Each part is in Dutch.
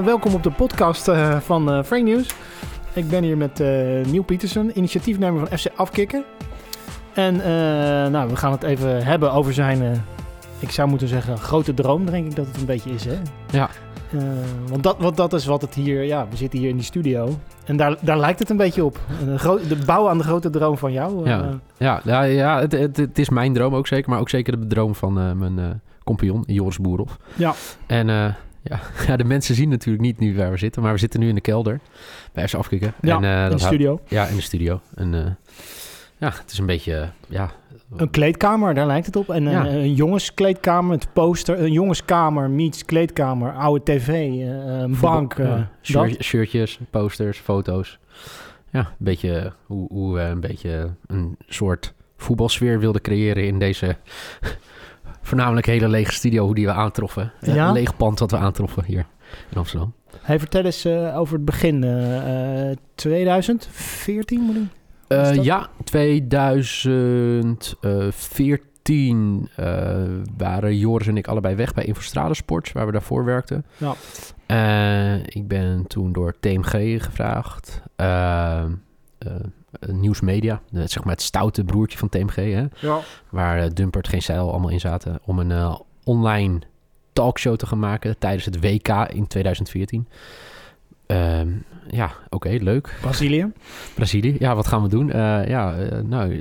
Eh, welkom op de podcast eh, van uh, Frank News. Ik ben hier met Neil Pietersen, initiatiefnemer van FC Afkikken. En nou, we gaan het even hebben over zijn, ik zou moeten zeggen, grote droom, denk ik dat het een beetje is. Hè? Ja. want, dat, want dat is wat het hier, ja, we zitten hier in die studio. En daar, daar lijkt het een beetje op. De, de bouw aan de grote droom van jou. Ja, ja, ja, ja het, het, het, is mijn droom ook zeker, maar ook zeker de droom van mijn compagnon, Joris Boerhoff. Ja. En ja. ja, de mensen zien natuurlijk niet nu waar we zitten, maar we zitten nu in de kelder bij FC Afkikken. Ja, en, uh, in de studio. Ja, in de studio. En uh, ja, het is een beetje, ja... Een kleedkamer, daar lijkt het op. En ja. een, een jongenskleedkamer met poster. Een jongenskamer meets kleedkamer, oude tv, een bank. Shirt, shirtjes, posters, foto's. Ja, een beetje hoe, hoe we een beetje een soort voetbalsfeer wilden creëren in deze voornamelijk hele lege studio hoe die we aantroffen. Ja? Een leeg pand dat we aantroffen hier in Amsterdam. Hey, vertel eens uh, over het begin. Uh, 2014 moet ik? Uh, ja, 2014 uh, waren Joris en ik allebei weg bij Infostrade Sports, waar we daarvoor werkten. Ja. Ik ben toen door TMG gevraagd. Eh, nieuwsmedia, zeg maar het stoute broertje van TMG, hè? Ja. waar uh, Dumpert, Geen Zeil allemaal in zaten, om een online talkshow te gaan maken tijdens het WK in 2014. Uh, ja, oké, okay, leuk. Brazilië? Brazilië, ja, wat gaan we doen? ja, nou,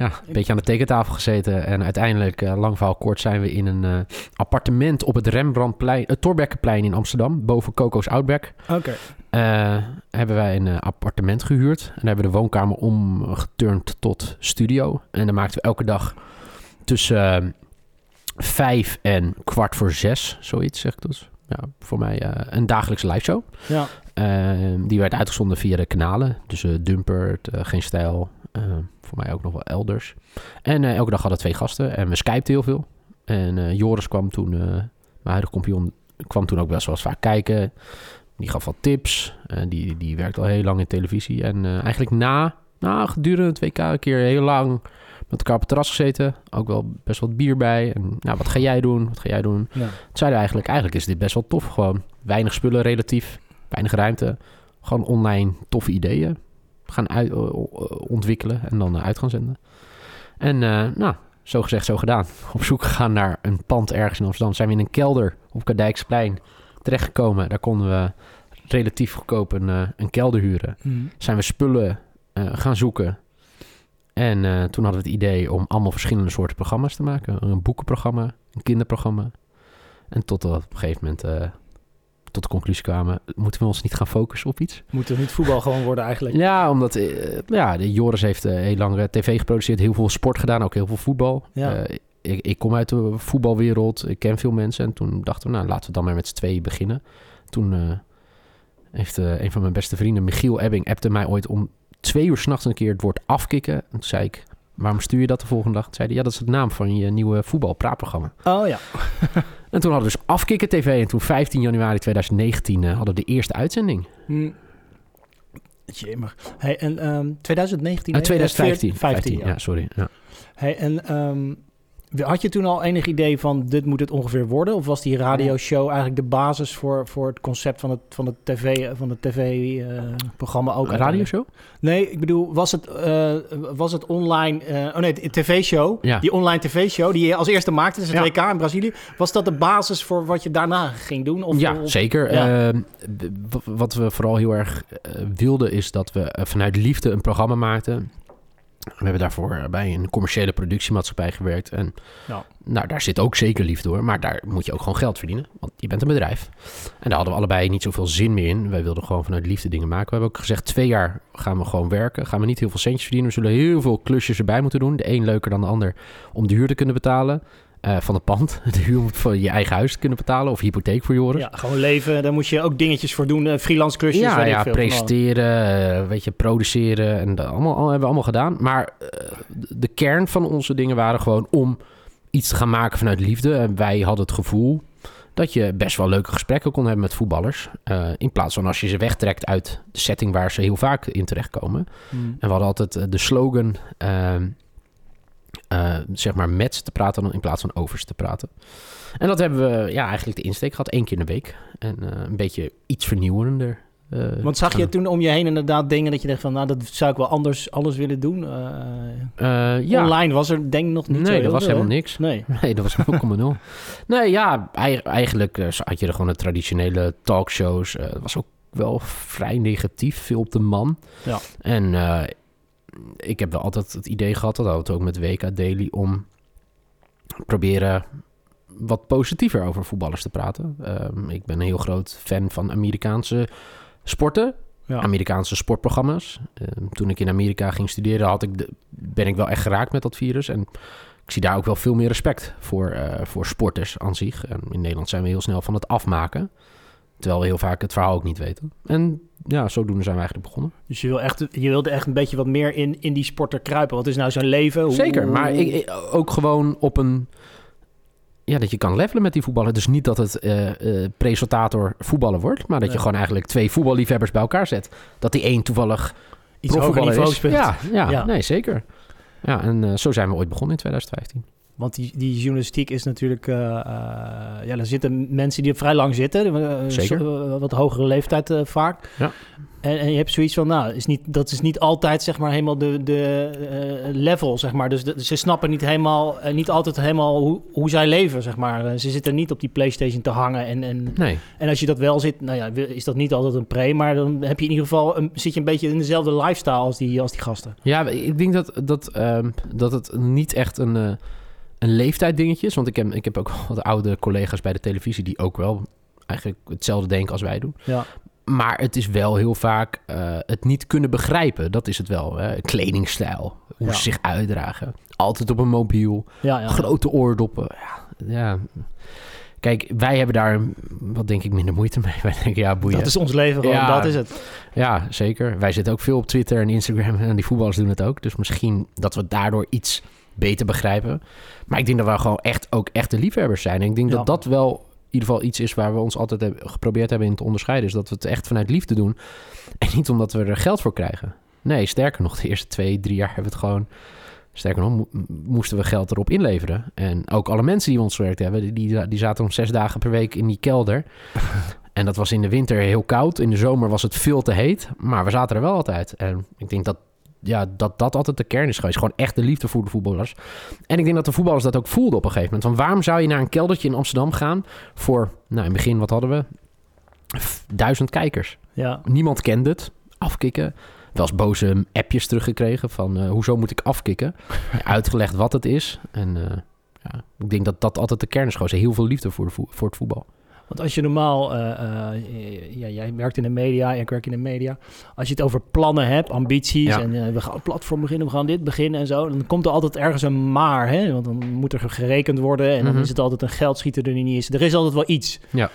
ja, een beetje aan de tekentafel gezeten. En uiteindelijk, uh, lang verhaal kort, zijn we in een uh, appartement op het Rembrandtplein, het Torbekkenplein in Amsterdam, boven Coco's Outback. Oké. Okay. Uh, hebben wij een appartement gehuurd. En hebben we de woonkamer omgeturnd tot studio. En dan maakten we elke dag tussen vijf en kwart voor zes, zoiets zeg ik dus. Ja, voor mij een dagelijkse liveshow. Ja. Die werd uitgezonden via de kanalen. Dus Dumpert, Geen Stijl, voor mij ook nog wel elders. En elke dag hadden twee gasten en we skypten heel veel. En Joris kwam toen, mijn huidige kampioen, kwam toen ook best wel eens vaak kijken. Die gaf wat tips. die, die werkt al heel lang in televisie. En eigenlijk na, na gedurende het WK een keer heel lang met elkaar op het terras gezeten. Ook wel best wat bier bij. En nou, wat ga jij doen? Wat ga jij doen? Ja. Toen zeiden we eigenlijk, eigenlijk is dit best wel tof. Gewoon weinig spullen relatief, weinig ruimte. Gewoon online toffe ideeën gaan uit, ontwikkelen en dan uit gaan zenden. En nou, zo gezegd, zo gedaan. Op zoek gegaan naar een pand ergens in Amsterdam. Zijn we in een kelder op Kadijksplein terechtgekomen. Daar konden we relatief goedkoop een, uh, een kelder huren. Mm. Zijn we spullen uh, gaan zoeken. En toen hadden we het idee om allemaal verschillende soorten programma's te maken. Een boekenprogramma, een kinderprogramma. En tot op een gegeven moment tot de conclusie kwamen, moeten we ons niet gaan focussen op iets? Moet het niet voetbal gewoon worden eigenlijk? Ja, omdat uh, ja, de Joris heeft uh, heel lang tv geproduceerd, heel veel sport gedaan, ook heel veel voetbal. Ja. Uh, ik, ik, kom uit de voetbalwereld, ik ken veel mensen en toen dachten we, nou laten we dan maar met z'n tweeën beginnen. Toen heeft een van mijn beste vrienden, Michiel Ebbing, appte mij ooit om twee uur s'nachts een keer het woord afkicken. En toen zei ik, waarom stuur je dat de volgende dag? Toen zei hij, ja, dat is de naam van je nieuwe voetbalpraatprogramma. Oh ja. En toen hadden we dus Afkikken TV. En toen 15 januari 2019 uh, hadden we de eerste uitzending. Hmm. Jemig. Hey, en um, 2019? Uh, 2015. 15, 15, ja. ja. sorry. Ja. Hey, en um, had je toen al enig idee van dit moet het ongeveer worden? Of was die radioshow eigenlijk de basis voor, voor het concept van het, van het tv, van het tv-programma uh, ook? Een radioshow? Nee, ik bedoel, was het, uh, was het online... Uh, oh nee, de tv-show. Ja. Die online tv-show die je als eerste maakte, dus het ja. WK in Brazilië. Was dat de basis voor wat je daarna ging doen? Of, ja, of, zeker. Ja. wat we vooral heel erg wilden is dat we vanuit liefde een programma maakten we hebben daarvoor bij een commerciële productiemaatschappij gewerkt. En ja. nou, daar zit ook zeker liefde door. Maar daar moet je ook gewoon geld verdienen. Want je bent een bedrijf. En daar hadden we allebei niet zoveel zin meer in. Wij wilden gewoon vanuit liefde dingen maken. We hebben ook gezegd, twee jaar gaan we gewoon werken. Gaan we niet heel veel centjes verdienen. We zullen heel veel klusjes erbij moeten doen. De een leuker dan de ander. Om de huur te kunnen betalen. Uh, van het pand. De huur van je eigen huis te kunnen betalen. Of hypotheek voor Joris. Ja, gewoon leven. Daar moet je ook dingetjes voor doen. Uh, freelance klusjes. Ja, ja veel presenteren. Uh, weet je, produceren. En dat allemaal, al, hebben we allemaal gedaan. Maar de kern van onze dingen waren gewoon om iets te gaan maken vanuit liefde. En wij hadden het gevoel dat je best wel leuke gesprekken kon hebben met voetballers. in plaats van als je ze wegtrekt uit de setting waar ze heel vaak in terechtkomen. Hmm. En we hadden altijd de slogan... eh, zeg maar met ze te praten dan in plaats van over ze te praten. En dat hebben we ja, eigenlijk de insteek gehad, één keer in de week. En eh, een beetje iets vernieuwender. eh, Want zag je toen om je heen inderdaad dingen dat je dacht van... nou, dat zou ik wel anders, anders willen doen? Ja, Online was er denk ik nog niet zo nee, dat was veel, helemaal hè? niks. Nee. Nee, dat was 0,0. nee, ja, ei- eigenlijk had je er gewoon de traditionele talkshows. Het was ook wel vrij negatief, veel op de man. Ja. En ik heb wel altijd het idee gehad, dat hadden we ook met WK Daily, om proberen wat positiever over voetballers te praten. Ehm, ik ben een heel groot fan van Amerikaanse sporten. Ja. Amerikaanse sportprogramma's. Ehm, toen ik in Amerika ging studeren, had ik de, ben ik wel echt geraakt met dat virus. En ik zie daar ook wel veel meer respect voor, eh, voor sporters aan zich. En in Nederland zijn we heel snel van het afmaken. Terwijl we heel vaak het verhaal ook niet weten. En ja, zodoende zijn we eigenlijk begonnen. Dus je, wil echt, je wilde echt een beetje wat meer in, in die sporter kruipen. Wat is nou zijn leven? Hoe- Zeker, maar ik, ik- ook gewoon op een... Ja, dat je kan levelen met die voetballen. Dus niet dat het eh, eh, presentator voetballer wordt... maar dat je gewoon eigenlijk twee voetballiefhebbers bij elkaar zet. Dat die één toevallig iets hoger niveau is. speelt. Ja, ja, Ja. nee, zeker. Ja, en eh, zo zijn we ooit begonnen in 2015. Want die, die journalistiek is natuurlijk... eh, eh, ja, er zitten mensen die er vrij lang zitten. eh, Zeker. wat hogere leeftijd vaak. Ja. En, en je hebt zoiets van, nou, is niet, dat is niet altijd zeg maar helemaal de, de level, zeg maar. Dus de- ze snappen niet helemaal, niet altijd helemaal hoe, hoe zij leven, zeg maar. Ze zitten niet op die PlayStation te hangen. En, en, Nee, en als je dat wel zit, nou ja, is dat niet altijd een pre. Maar dan heb je in ieder geval, een, zit je een beetje in dezelfde lifestyle als die, als die gasten. Ja, ik denk dat, dat, ehm, dat het niet echt een, een leeftijddingetje is. Want ik heb, ik heb ook wat oude collega's bij de televisie... die ook wel eigenlijk hetzelfde denken als wij doen. Ja. Maar het is wel heel vaak eh, het niet kunnen begrijpen. Dat is het wel. Hè? Kledingstijl, hoe Ja. ze zich uitdragen. Altijd op een mobiel, Ja, grote oordoppen. Ja, ja. Kijk, wij hebben daar wat denk ik minder moeite mee. Wij denken, ja, boeien. Dat is ons leven gewoon, Ja. dat is het. Ja, zeker. Wij zitten ook veel op Twitter en Instagram en die voetballers doen het ook. Dus misschien dat we daardoor iets beter begrijpen. Maar ik denk dat we gewoon echt ook echte liefhebbers zijn. En ik denk Ja. dat dat wel in ieder geval iets is waar we ons altijd hebben, geprobeerd hebben in te onderscheiden. Is dat we het echt vanuit liefde doen. En niet omdat we er geld voor krijgen. Nee, sterker nog, de eerste twee, drie jaar hebben we het gewoon... Sterker nog, mo- moesten we geld erop inleveren. En ook alle mensen die ons gewerkt hebben... die, die zaten om zes dagen per week in die kelder. En dat was in de winter heel koud. In de zomer was het veel te heet. Maar we zaten er wel altijd. En ik denk dat ja, dat, dat altijd de kern is geweest. Gewoon echt de liefde voor de voetballers. En ik denk dat de voetballers dat ook voelden op een gegeven moment. Want waarom zou je naar een keldertje in Amsterdam gaan... voor, nou in het begin, wat hadden we? Duizend kijkers. Ja. Niemand kende het. Afkikken. Wel eens boze appjes teruggekregen van... eh, hoezo moet ik afkikken? Uitgelegd wat het is. En eh, ja, ik denk dat dat altijd de kern is geweest. Heel veel liefde voor, de voor het voetbal. Want als je normaal, eh, eh, ja, jij werkt in de media, ik werk in de media. Als je het over plannen hebt, ambities Ja. en eh, we gaan een platform beginnen, we gaan dit beginnen en zo. Dan komt er altijd ergens een maar, hè? Want dan moet er gerekend worden en dan Mhm. is het altijd een geldschieter die niet is. Er is altijd wel iets. Ja.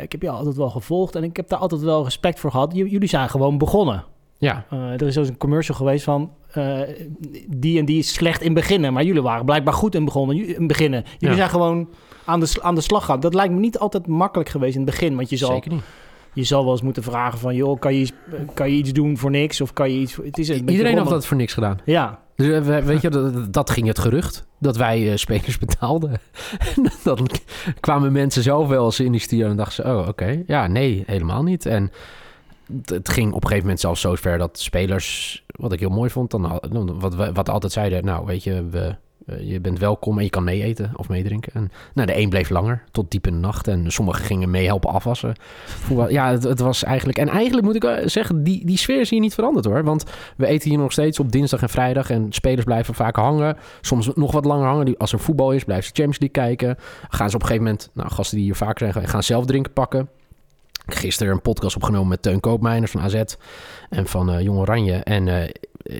Ik heb je altijd wel gevolgd en ik heb daar altijd wel respect voor gehad. J- jullie zijn gewoon begonnen. Ja, er is zelfs een commercial geweest van die en die is slecht in beginnen. Maar jullie waren blijkbaar goed in, begonnen, in beginnen. Jullie Ja. zijn gewoon aan de, aan de slag gaan. Dat lijkt me niet altijd makkelijk geweest in het begin. Want je zal, zeker niet. je zal wel eens moeten vragen van... joh, kan je, iets- kan je iets doen voor niks? Of kan je iets... Het is een Iedereen had dat voor niks gedaan. Ja, Dus eh, we- weet je, dat, dat ging het gerucht. Dat wij eh, spelers betaalden. En dan kwamen mensen zelf wel eens in die studio en dachten ze... Oh, oké. Ja, nee, helemaal niet. En het, ging op een gegeven moment zelfs zo ver dat spelers... Wat ik heel mooi vond, dan- wat, we- wat altijd zeiden... Nou, weet je, we, eh, je bent welkom en je kan mee eten of meedrinken. En nou, de een bleef langer, tot diep in de nacht. En sommigen gingen mee helpen afwassen. Ja, het, was eigenlijk... En eigenlijk moet ik wel zeggen, die, die sfeer is hier niet veranderd hoor. Want we eten hier nog steeds op dinsdag en vrijdag. En spelers blijven vaak hangen. Soms nog wat langer hangen. Als er voetbal is, blijven ze Champions League kijken. Gaan ze op een gegeven moment... Nou, gasten die hier vaak zijn, gaan zelf drinken pakken. Gisteren een podcast opgenomen met Teun Koopmeiners van AZ. En van eh Jong Oranje. En eh,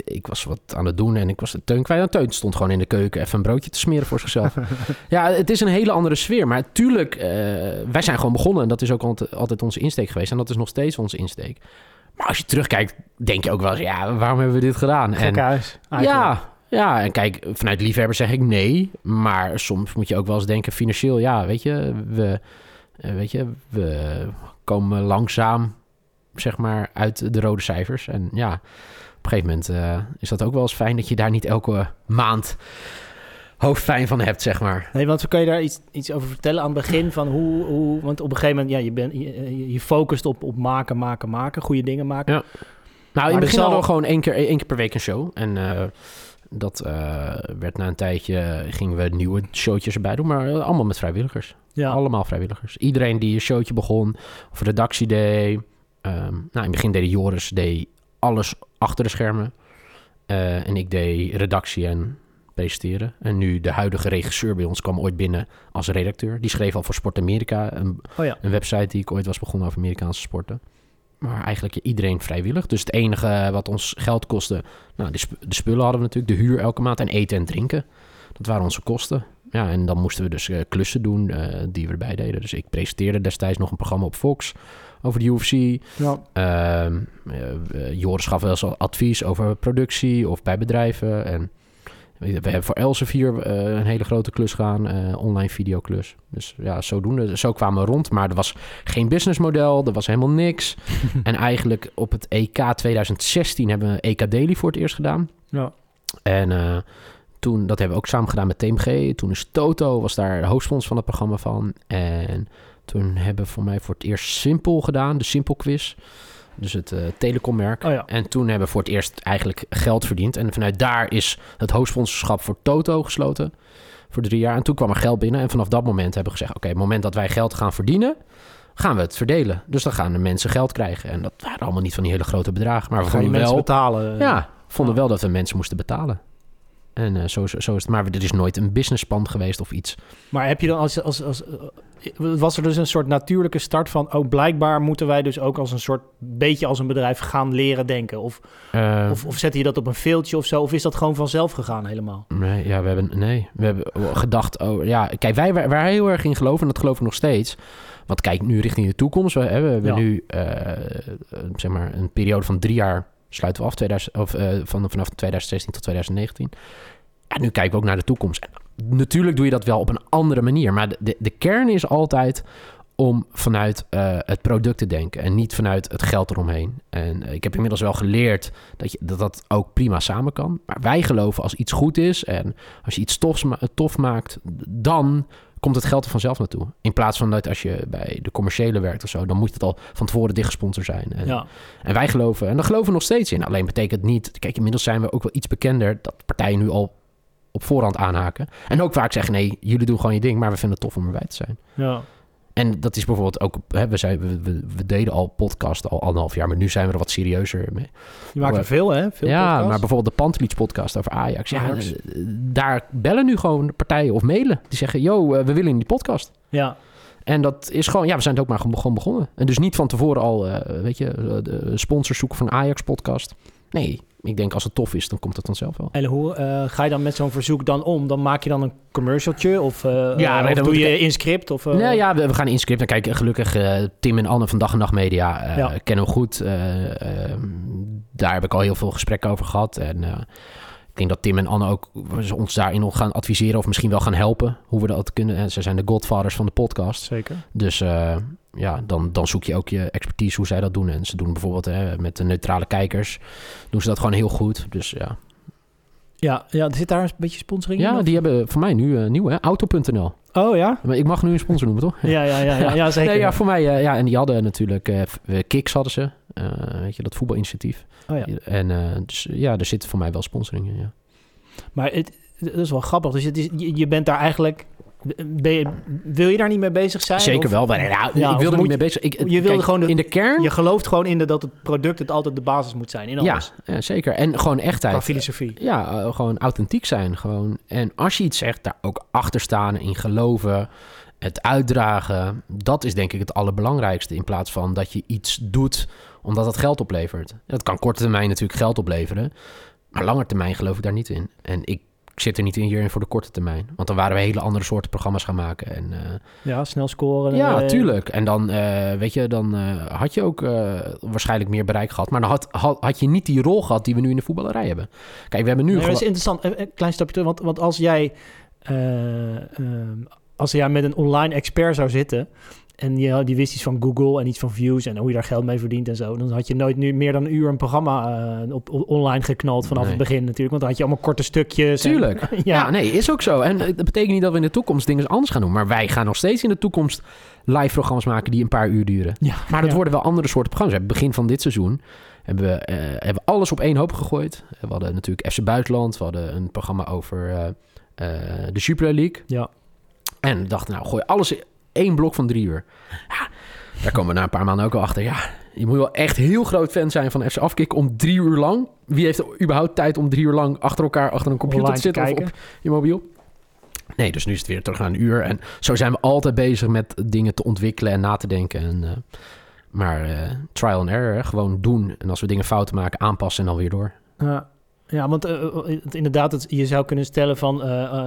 ik was wat aan het doen en ik was de Teun kwijt. En Teun stond gewoon in de keuken even een broodje te smeren voor zichzelf. ja, het is een hele andere sfeer. Maar tuurlijk, eh, wij zijn gewoon begonnen. En dat is ook altijd, altijd onze insteek geweest. En dat is nog steeds onze insteek. Maar als je terugkijkt, denk je ook wel eens... Ja, waarom hebben we dit gedaan? En, gek huis. eigenlijk. ja, ja, en kijk, vanuit liefhebber zeg ik nee. Maar soms moet je ook wel eens denken, financieel, ja, weet je, we, eh, weet je, we komen langzaam, zeg maar, uit de rode cijfers. En ja, een gegeven moment eh, is dat ook wel eens fijn dat je daar niet elke maand hoofdpijn van hebt, zeg maar. Nee, want kan je daar iets, iets over vertellen aan het begin van hoe, hoe... Want op een gegeven moment, ja, je, bent je, je focust op, op maken, maken, maken, goede dingen maken. Ja. Nou, in het begin hadden we gewoon één keer, één keer per week een show. En eh, dat eh, werd na een tijdje, gingen we nieuwe showtjes erbij doen. Maar eh, allemaal met vrijwilligers. Ja, Allemaal vrijwilligers. Iedereen die een showtje begon, of redactie deed. Ehm, nou, in het begin deed Joris deed alles achter de schermen. Eh, en ik deed redactie en presenteren. En nu de huidige regisseur bij ons kwam ooit binnen als redacteur. Die schreef al voor Sport Amerika, een, oh ja. een website die ik ooit was begonnen over Amerikaanse sporten. Maar eigenlijk iedereen vrijwillig. Dus het enige wat ons geld kostte... Nou, de, sp- de spullen hadden we natuurlijk. De huur elke maand en eten en drinken. Dat waren onze kosten. Ja, en dan moesten we dus eh, klussen doen eh, die we erbij deden. Dus ik presenteerde destijds nog een programma op Fox over de UFC. ja. Ehm, eh, Joris gaf wel eens advies over productie of bij bedrijven. En we hebben voor Elsevier eh een hele grote klus gedaan, eh, online videoklus. Dus ja, zodoende, zo kwamen we rond. Maar er was geen businessmodel, er was helemaal niks. en eigenlijk op het EK 2016 hebben we EK Daily voor het eerst gedaan. ja. En toen, dat hebben we ook samen gedaan met TMG. Toen is Toto, was daar de hoofdsponsor van het programma van. En toen hebben we voor mij voor het eerst Simpel gedaan, de Simpel quiz. Dus het eh, telecommerk. Oh ja. En toen hebben we voor het eerst eigenlijk geld verdiend. En vanuit daar is het hoofdsponsorschap voor Toto gesloten. Voor drie jaar. En toen kwam er geld binnen. En vanaf dat moment hebben we gezegd... oké, het moment dat wij geld gaan verdienen... gaan we het verdelen. Dus dan gaan de mensen geld krijgen. En dat waren allemaal niet van die hele grote bedragen. Maar we vonden wel... betalen? Ja, vonden Ja. wel dat we mensen moesten betalen. En eh, zo, is- zo is het. Maar er is nooit een businessplan geweest of iets. Maar heb je dan als, als, als, eh, was er dus een soort natuurlijke start van, oh blijkbaar moeten wij dus ook als een soort, beetje als een bedrijf gaan leren denken? Of, Eh, of, of zette je dat op een veeltje of zo? Of is dat gewoon vanzelf gegaan helemaal? Nee, ja, we hebben, nee, we hebben gedacht, oh ja, kijk, wij wij waar heel erg in geloven, en dat geloof ik nog steeds. Want kijk, nu richting de toekomst, we, hè, we hebben Ja. nu, zeg maar, een periode van drie jaar sluiten we af, 2000, of, eh, van, vanaf 2016 tot 2019. En nu kijken we ook naar de toekomst. En natuurlijk doe je dat wel op een andere manier, maar de, de, kern is altijd om vanuit eh, het product te denken en niet vanuit het geld eromheen. En eh, ik heb inmiddels wel geleerd dat, je, dat ook prima samen kan. Maar wij geloven als iets goed is en als je iets tof maakt, dan komt het geld er vanzelf naartoe. In plaats van dat als je bij de commerciële werkt of zo, dan moet het al van tevoren dichtgesponsord zijn. En, Ja, en wij geloven, en daar geloven we nog steeds in. Alleen betekent niet, kijk, inmiddels zijn we ook wel iets bekender dat partijen nu al op voorhand aanhaken. En ook vaak zeggen, nee, jullie doen gewoon je ding, maar we vinden het tof om erbij te zijn. ja. En dat is bijvoorbeeld ook, hè, we, zijn, we, we, we deden al podcast al anderhalf jaar, maar nu zijn we er wat serieuzer mee. Je maakt er veel, hè? Veel ja, podcasts. maar bijvoorbeeld de Pantelich podcast over Ajax. Ja, Ajax. eh, daar bellen nu gewoon partijen of mailen. Die zeggen, yo, eh, we willen in die podcast. Ja, En dat is gewoon, ja, we zijn het ook maar gewoon begonnen. En dus niet van tevoren al, eh, weet je, de sponsors zoeken een Ajax podcast. Nee, ik denk als het tof is, dan komt het vanzelf wel. en hoe eh, ga je dan met zo'n verzoek dan om? Dan maak je dan een commercialtje of, eh, Ja, eh, nee, of dan doe je ik- in script? Of, eh, Nee, ja, we, we gaan in script. En kijk, gelukkig eh, Tim en Anne van Dag en Nacht Media eh, Ja. kennen we goed. Eh, ehm, daar heb ik al heel veel gesprekken over gehad. En eh, ik denk dat Tim en Anne ook ons daarin nog gaan adviseren... of misschien wel gaan helpen hoe we dat kunnen. En ze zijn de godfathers van de podcast. Zeker. Dus eh, ja, dan, dan zoek je ook je expertise hoe zij dat doen. En ze doen bijvoorbeeld hè, met de neutrale kijkers... doen ze dat gewoon heel goed. Dus ja, Ja, ja, zit daar een beetje sponsoring in? ja of? die hebben voor mij nu eh, nieuw, hè? Auto.nl. Oh ja? Maar ik mag nu een sponsor noemen, toch? Ja, ja, ja, ja, ja zeker. Nee, ja, voor mij, eh, ja, en die hadden natuurlijk, f- eh, Kiks hadden ze, weet je, dat voetbalinitiatief. Oh, ja. En dus ja, er zit voor mij wel sponsoring in, ja. Maar het, dat is wel grappig. Dus het is, je, je bent daar eigenlijk... Je, wil je daar niet mee bezig zijn? Zeker Of- wel, maar nou, Ja, ik wil er niet mee bezig. Ik, je wilde kijk, gewoon de- in de kern, Je gelooft gewoon in de, dat het product het altijd de basis moet zijn in alles. ja, zeker. En gewoon Qua echtheid. filosofie. Ja, eh, gewoon authentiek zijn. Gewoon. En als je iets zegt, daar ook achter staan, in geloven, het uitdragen. Dat is denk ik het allerbelangrijkste. In plaats van dat je iets doet omdat het geld oplevert. Dat kan korte termijn natuurlijk geld opleveren. Maar lange termijn geloof ik daar niet in. En ik zit er niet in hierin voor de korte termijn. Want dan waren we hele andere soorten programma's gaan maken. En, eh, Ja, snel scoren. ja, eh, tuurlijk. En dan, eh, weet je, dan had je ook waarschijnlijk meer bereik gehad. Maar dan had, had, had je niet die rol gehad die we nu in de voetballerij hebben. Kijk, we hebben nu Nee, dat is interessant. Een klein stapje terug. Want, want als jij... eh, ehm, als jij met een online expert zou zitten... en je, die wist iets van Google en iets van views en hoe je daar geld mee verdient en zo. Dan had je nooit nu meer dan een uur een programma eh, op, op- online geknald vanaf Nee. het begin natuurlijk. Want dan had je allemaal korte stukjes. en- Tuurlijk. ja. Ja. nee, is ook zo. En dat betekent niet dat we in de toekomst dingen anders gaan doen. Maar wij gaan nog steeds in de toekomst live programma's maken die een paar uur duren. Ja, Maar dat ja. worden wel andere soorten programma's. Hebben begin van dit seizoen hebben we, eh, hebben alles op één hoop gegooid. We hadden natuurlijk FC Buitenland. We hadden een programma over eh, eh, de Super League. Ja. En we dachten, nou, gooi alles één blok van drie uur. Ja, daar komen we na een paar maanden ook al achter. Ja, je moet wel echt heel groot fan zijn van FC Afkik om drie uur lang... Wie heeft er überhaupt tijd om drie uur lang achter elkaar achter een computer Online te te zitten of op je mobiel? Nee, dus nu is het weer terug naar een uur. En zo zijn we altijd bezig met dingen te ontwikkelen en na te denken. En, eh, maar eh, trial and error, gewoon doen. En als we dingen fouten maken, aanpassen en dan weer door. Ja, ja want eh, inderdaad, het, je zou kunnen stellen van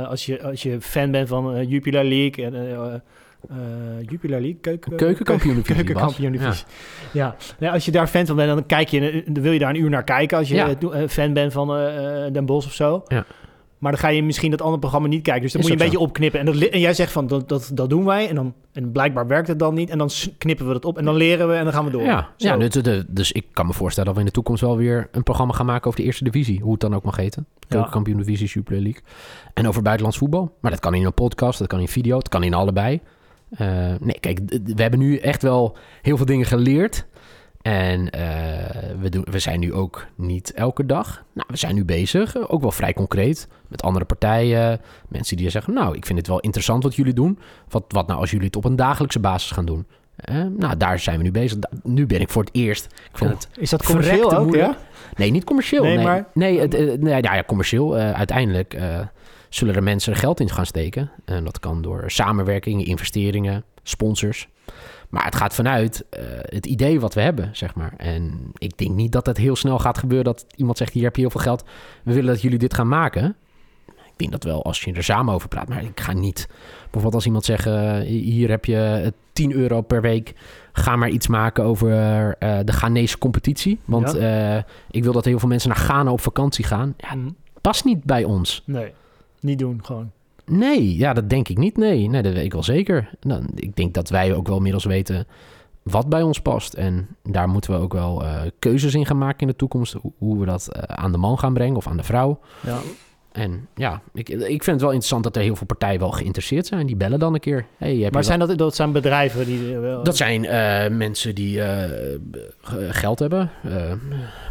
als, je, als je fan bent van Jupiler League en eh, eh, eh, Jupiler League, keuken, Keukenkampioen-divisie, Bas. keukenkampioen-divisie. Ja. Ja. als je daar fan van bent, dan kijk je, eh, dan wil je daar een uur naar kijken als je Ja. eh, fan bent van eh, eh, Den Bosch of zo. Ja. Maar dan ga je misschien dat andere programma niet kijken. Dus dan Is moet je een beetje opknippen. En, dat, li- en jij zegt van, dat, dat, dat doen wij. En, dan, en blijkbaar werkt het dan niet. En dan knippen we dat op. En dan leren we en dan gaan we door. Ja, Zo. ja dus, dus ik kan me voorstellen dat we in de toekomst wel weer een programma gaan maken over de eerste divisie. Hoe het dan ook mag heten. Keukenkampioen divisie, Super League. En over buitenlands voetbal. Maar dat kan in een podcast, dat kan in video, het kan in allebei. Eh, nee, kijk, we hebben nu echt wel heel veel dingen geleerd. En eh, we, doen, we zijn nu ook niet elke dag. Nou, we zijn nu bezig, ook wel vrij concreet, met andere partijen. Mensen die zeggen, nou, ik vind het wel interessant wat jullie doen. Wat, wat nou als jullie het op een dagelijkse basis gaan doen? Eh, nou, daar zijn we nu bezig. Da- Nu ben ik voor het eerst. Ik het Is dat commercieel ook, ja? Nee, niet commercieel. Nee, Nee, maar- nee, het, nee ja, ja, commercieel. uiteindelijk zullen er mensen geld in gaan steken. En dat kan door samenwerking, investeringen, sponsors. Maar het gaat vanuit eh, het idee wat we hebben, zeg maar. En ik denk niet dat het heel snel gaat gebeuren dat iemand zegt... hier heb je heel veel geld, we willen dat jullie dit gaan maken. Ik denk dat wel als je er samen over praat. Maar ik ga niet... Bijvoorbeeld als iemand zegt, eh, hier heb je eh, 10 euro per week... ga maar iets maken over eh, de Ghanese competitie. Want eh, ik wil dat heel veel mensen naar Ghana op vakantie gaan. Ja, Hm, past niet bij ons. Nee, niet doen gewoon. Nee, ja, dat denk ik niet. Nee, nee dat weet ik wel zeker. Nou, ik denk dat wij ook wel inmiddels weten wat bij ons past. En daar moeten we ook wel eh, keuzes in gaan maken in de toekomst. Hoe, we dat eh, aan de man gaan brengen of aan de vrouw. Ja. En ja, ik, ik vind het wel interessant dat er heel veel partijen wel geïnteresseerd zijn. Die bellen dan een keer. Hey, heb Maar zijn dat, dat zijn bedrijven die... eh, wel- dat zijn mensen die geld hebben,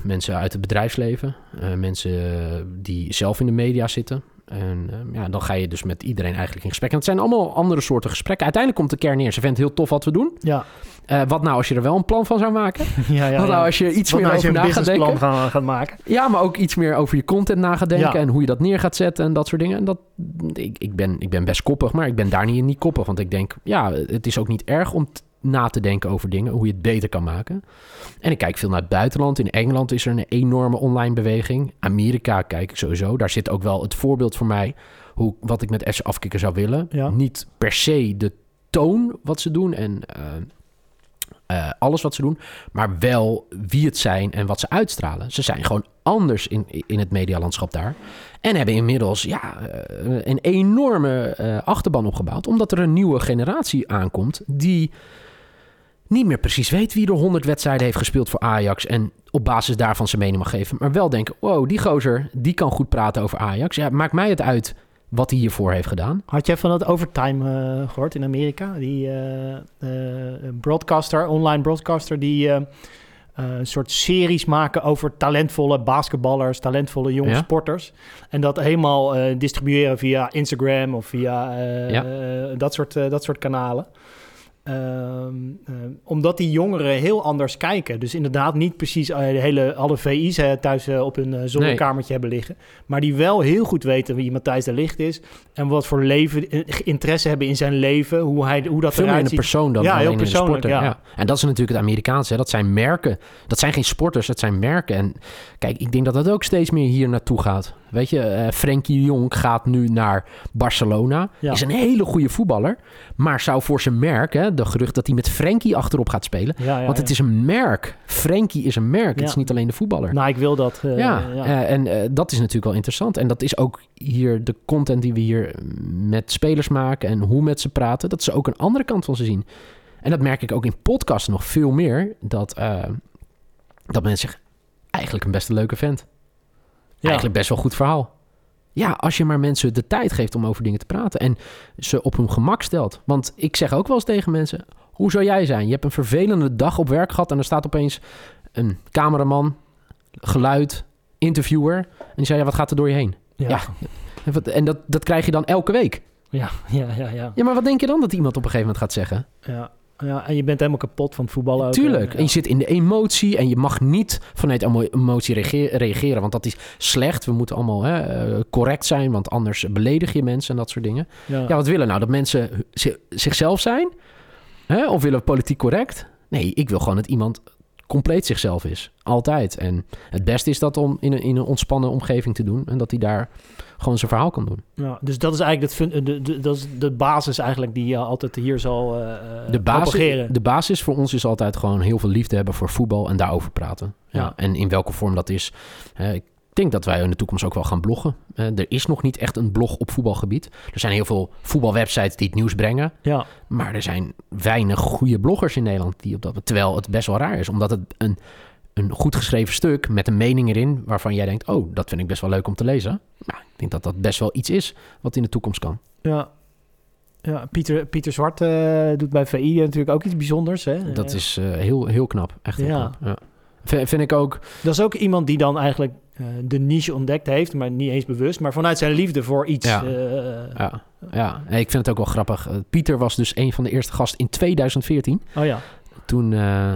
mensen uit het bedrijfsleven, mensen die zelf in de media zitten. En eh, ja, dan ga je dus met iedereen eigenlijk in gesprek. En het zijn allemaal andere soorten gesprekken. Uiteindelijk komt de kern neer. Ze vindt het heel tof wat we doen. Ja, Eh, wat nou als je er wel een plan van zou maken? ja, ja. wat nou als je iets Wat meer nou over een na gaat businessplan denken? gaan, gaat maken? Ja, maar ook iets meer over je content na gaat denken. En hoe je dat neer gaat zetten en dat soort dingen. En dat, ik, ik, ben, ik ben best koppig, maar ik ben daar niet, niet koppig. Want ik denk, ja, het is ook niet erg om na te denken over dingen. Hoe je het beter kan maken. En ik kijk veel naar het buitenland. In Engeland is er een enorme online beweging. Amerika kijk ik sowieso. Daar zit ook wel het voorbeeld voor mij. Hoe, wat ik met FC Afkikken zou willen. Ja. Niet per se de toon wat ze doen. En... eh, eh, alles wat ze doen, maar wel wie het zijn en wat ze uitstralen. Ze zijn gewoon anders in, in het medialandschap daar. En hebben inmiddels ja, eh, een enorme achterban opgebouwd, omdat er een nieuwe generatie aankomt die niet meer precies weet wie er 100 wedstrijden heeft gespeeld voor Ajax en op basis daarvan zijn mening mag geven, maar wel denken: wow, die gozer die kan goed praten over Ajax. Ja, maakt mij het uit wat hij hiervoor heeft gedaan. Had jij van dat overtime eh, gehoord in Amerika? Die eh, eh, broadcaster, online broadcaster, die een soort series maken over talentvolle basketballers, talentvolle jonge Ja. sporters. En dat helemaal distribueren via Instagram of via Ja. dat, soort, dat soort kanalen. Ehm, eh, omdat die jongeren heel anders kijken. Dus inderdaad niet precies eh, de hele, alle VI's hè, thuis eh, op hun eh, zolderkamertje hebben liggen. Maar die wel heel goed weten wie Matthijs de Licht is. En wat voor leven, interesse hebben in zijn leven. Hoe, hij, hoe dat Veel meer een persoon dan Ja, alleen heel persoonlijk, sporter. ja. En dat is natuurlijk het Amerikaanse. hè. Dat zijn merken. Dat zijn geen sporters, dat zijn merken. En kijk, ik denk dat dat ook steeds meer hier naartoe gaat. Weet je, eh Frenkie Jong gaat nu naar Barcelona. Ja. Is een hele goede voetballer. Maar zou voor zijn merk, hè, de gerucht dat hij met Frenkie achterop gaat spelen. Ja, ja, want het is een merk. Frenkie is een merk. Het is niet alleen de voetballer. Nou, ik wil dat. eh, ja, ja. eh, en dat is natuurlijk wel interessant. En dat is ook hier de content die we hier met spelers maken en hoe met ze praten. Dat ze ook een andere kant van ze zien. En dat merk ik ook in podcasts nog veel meer. Dat, dat mensen zeggen, eigenlijk een best een leuke vent. Ja. Eigenlijk best wel goed verhaal. Ja, als je maar mensen de tijd geeft om over dingen te praten. En ze op hun gemak stelt. Want ik zeg ook wel eens tegen mensen... Hoe zou jij zijn? Je hebt een vervelende dag op werk gehad... en er staat opeens een cameraman, geluid, interviewer... en die zei, ja, wat gaat er door je heen? Ja. En dat, dat krijg je dan elke week. Ja, ja, ja, ja. Ja, maar wat denk je dan dat iemand op een gegeven moment gaat zeggen? ja. Ja. En je bent helemaal kapot van het voetballen ook. Tuurlijk. En je zit in de emotie en je mag niet vanuit emo- emotie reage- reageren, want dat is slecht. We moeten allemaal hè, eh, correct zijn, want anders beledig je mensen en dat soort dingen. Ja. Ja, wat willen nou? Dat mensen zi- zichzelf zijn? Hè? Of willen we politiek correct? Nee, ik wil gewoon dat iemand compleet zichzelf is. Altijd. En het beste is dat om in een, in een ontspannen omgeving te doen en dat hij daar gewoon zijn verhaal kan doen. Ja, dus dat is eigenlijk het fun- de, de, dat is de basis eigenlijk die je altijd hier zal eh De basis, propageren. de basis voor ons is altijd gewoon heel veel liefde hebben voor voetbal en daarover praten. Ja. Ja. En in welke vorm dat is. Hè, ik denk dat wij in de toekomst ook wel gaan bloggen. Eh, er is nog niet echt een blog op voetbalgebied. Er zijn heel veel voetbalwebsites die het nieuws brengen. Ja, Maar er zijn weinig goede bloggers in Nederland die op dat. Terwijl het best wel raar is, omdat het een, een goed geschreven stuk met een mening erin waarvan jij denkt: oh, dat vind ik best wel leuk om te lezen. Nou, ik denk dat dat best wel iets is wat in de toekomst kan. ja. Ja, Pieter, Pieter Zwart eh, doet bij VI natuurlijk ook iets bijzonders. Hè? Dat is eh, heel, heel knap. Echt heel Ja. knap. Ja. V- vind ik ook. Dat is ook iemand die dan eigenlijk de niche ontdekt heeft, maar niet eens bewust, maar vanuit zijn liefde voor iets. Ja. eh, Ja, ja. Ik vind het ook wel grappig. Eh, Pieter was dus een van de eerste gasten in 2014. Oh ja, Toen, eh,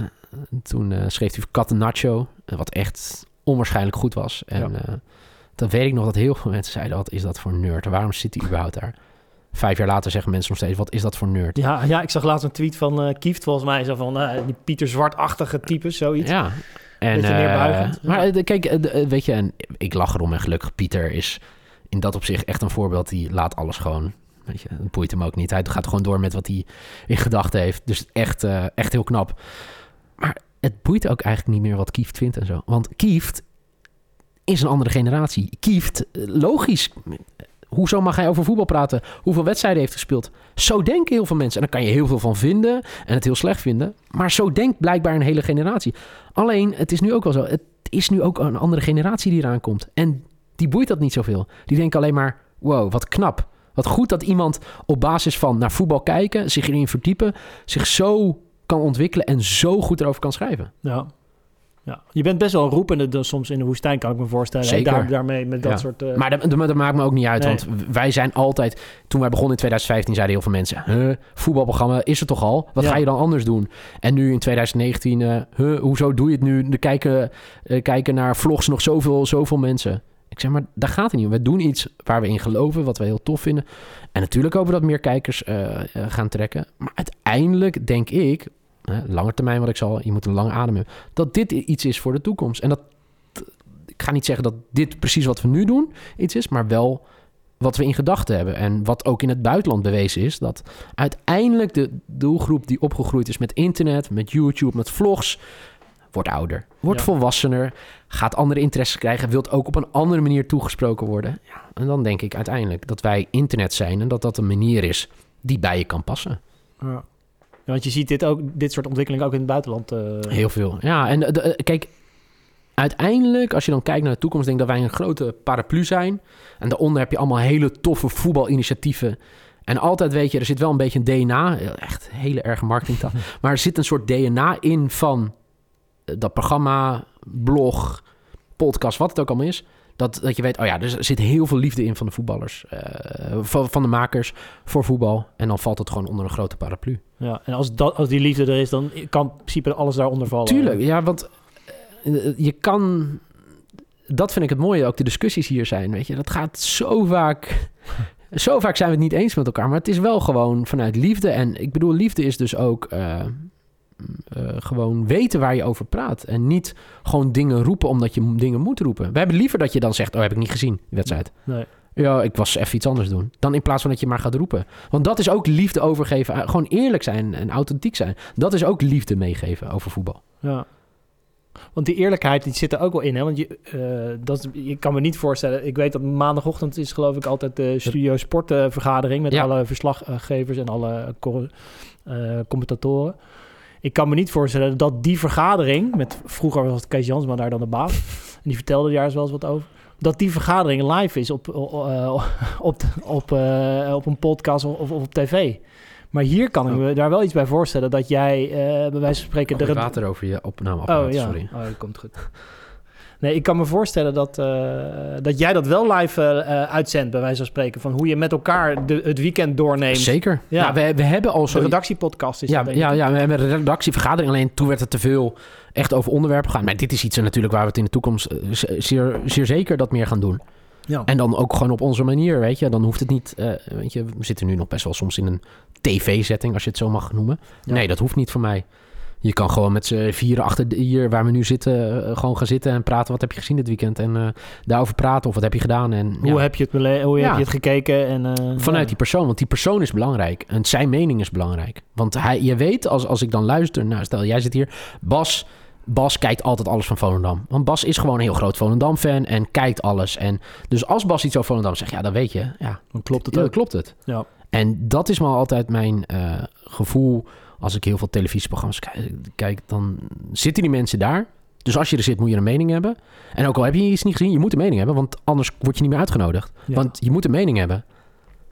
toen eh, schreef hij Cat Nacho, eh, wat echt onwaarschijnlijk goed was. En Ja. eh, dan weet ik nog dat heel veel mensen zeiden, wat is dat voor nerd? Waarom zit hij überhaupt daar? Vijf jaar later zeggen mensen nog steeds, wat is dat voor nerd? ja, ja, ik zag laatst een tweet van eh Kieft volgens mij, zo van eh, die Pieter Zwart-achtige types, zoiets. Ja. En, Beetje eh, maar eh, kijk, eh, weet je, en ik lach erom en gelukkig Pieter is in dat opzicht echt een voorbeeld. Die laat alles gewoon, weet je, het boeit hem ook niet. Hij gaat gewoon door met wat hij in gedachten heeft. Dus echt, echt heel knap. Maar het boeit ook eigenlijk niet meer wat Kieft vindt en zo. Want Kieft is een andere generatie. Kieft, logisch. Hoezo mag hij over voetbal praten? Hoeveel wedstrijden heeft gespeeld? Zo denken heel veel mensen. En daar kan je heel veel van vinden en het heel slecht vinden. Maar zo denkt blijkbaar een hele generatie. Alleen, het is nu ook wel zo. Het is nu ook een andere generatie die eraan komt. En die boeit dat niet zoveel. Die denken alleen maar, wow, wat knap. Wat goed dat iemand op basis van naar voetbal kijken, zich erin verdiepen, zich zo kan ontwikkelen en zo goed erover kan schrijven. Ja. Ja. Je bent best wel roepende soms in de woestijn, kan ik me voorstellen. Zeker. Daar, daarmee met dat Ja. soort... eh, Maar dat, maakt me ook niet uit, Nee. want wij zijn altijd... Toen wij begonnen in 2015 zeiden heel veel mensen... Huh, voetbalprogramma is er toch al? Wat Ja. ga je dan anders doen? En nu in 2019, eh, huh, hoezo doe je het nu? Er kijken, eh, kijken naar vlogs nog zoveel, zoveel mensen. Ik zeg maar, daar gaat het niet om. We doen iets waar we in geloven, wat we heel tof vinden. En natuurlijk hopen we dat meer kijkers gaan trekken. Maar uiteindelijk denk ik, uh, lange termijn wat ik zal... Je moet een lange adem hebben. Dat dit iets is voor de toekomst. En dat ik ga niet zeggen dat dit precies wat we nu doen iets is, maar wel wat we in gedachten hebben. En wat ook in het buitenland bewezen is, dat uiteindelijk de doelgroep die opgegroeid is met internet, met YouTube, met vlogs, wordt ouder, wordt Ja. volwassener, gaat andere interesses krijgen, wilt ook op een andere manier toegesproken worden. Ja, en dan denk ik uiteindelijk dat wij internet zijn en dat dat een manier is die bij je kan passen. ja. Want je ziet dit, ook, dit soort ontwikkelingen ook in het buitenland. eh, Heel veel. Ja, en de, de- kijk, uiteindelijk, als je dan kijkt naar de toekomst, denk ik dat wij een grote paraplu zijn. En daaronder heb je allemaal hele toffe voetbalinitiatieven. En altijd weet je, er zit wel een beetje een DNA, echt hele erge marketingtaal. maar er zit een soort DNA in van eh, dat programma, blog, podcast, wat het ook allemaal is. Dat, dat je weet, oh ja, er zit heel veel liefde in van de voetballers, eh, van, van de makers voor voetbal. En dan valt het gewoon onder een grote paraplu. Ja, en als, dat, als die liefde er is, dan kan in principe alles daaronder vallen. Tuurlijk, ja, want eh, je kan... Dat vind ik het mooie, ook de discussies hier zijn, weet je. Dat gaat zo vaak... Zo vaak zijn we het niet eens met elkaar, maar het is wel gewoon vanuit liefde. En ik bedoel, liefde is dus ook eh, eh, gewoon weten waar je over praat. En niet gewoon dingen roepen omdat je dingen moet roepen. We hebben liever dat je dan zegt, oh, heb ik niet gezien, die wedstrijd. Nee. Ja, ik was even iets anders doen. Dan in plaats van dat je maar gaat roepen. Want dat is ook liefde overgeven. eh, Gewoon eerlijk zijn en authentiek zijn. Dat is ook liefde meegeven over voetbal. Ja. Want die eerlijkheid die zit er ook wel in. Hè? Want je, eh, dat, je kan me niet voorstellen. Ik weet dat maandagochtend is geloof ik altijd de studio sportvergadering met Ja. alle verslaggevers en alle eh, commentatoren. Ik kan me niet voorstellen dat die vergadering, met vroeger was het Kees Jansma daar dan de baas, en die vertelde daar eens wel eens wat over, dat die vergadering live is op, eh, op, op, eh, op een podcast of, of op tv. Maar hier kan ik me daar wel iets bij voorstellen dat jij eh, bij wijze van spreken de Er red- water over je opnameapparaat, Oh ja, sorry. oh, dat komt goed. Nee, ik kan me voorstellen dat, eh, dat jij dat wel live eh, uitzendt, bij wijze van spreken. Van hoe je met elkaar de, het weekend doorneemt. Zeker. Ja. Ja, we, we hebben al De redactiepodcast is Ja, dat, ja, ja, we hebben een redactievergadering. Alleen toen werd het te veel echt over onderwerpen gaan. Maar dit is iets natuurlijk waar we het in de toekomst zeer, zeer zeker dat meer gaan doen. Ja. En dan ook gewoon op onze manier, weet je. Dan hoeft het niet, weet je, we zitten nu nog best wel soms in een tv-setting, als je het zo mag noemen. Ja. Nee, dat hoeft niet voor mij. Je kan gewoon met z'n vieren achter hier waar we nu zitten, eh, gewoon gaan zitten en praten. Wat heb je gezien dit weekend? En eh, daarover praten of wat heb je gedaan? En, Hoe, ja, heb je het, hoe Ja. heb je het gekeken? En, eh, vanuit ja. die persoon, want die persoon is belangrijk. En zijn mening is belangrijk. Want hij, je weet, als, als ik dan luister, nou stel jij zit hier, Bas... Bas kijkt altijd alles van Volendam. Want Bas is gewoon een heel groot Volendam-fan en kijkt alles. En dus als Bas iets over Volendam zegt, ja, dan weet je, ja, Dan klopt het ja, dan klopt het. Ja. En dat is maar altijd mijn gevoel als ik heel veel televisieprogramma's kijk. Dan zitten die mensen daar. Dus als je er zit, moet je een mening hebben. En ook al heb je iets niet gezien, je moet een mening hebben. Want anders word je niet meer uitgenodigd. Ja. Want je moet een mening hebben.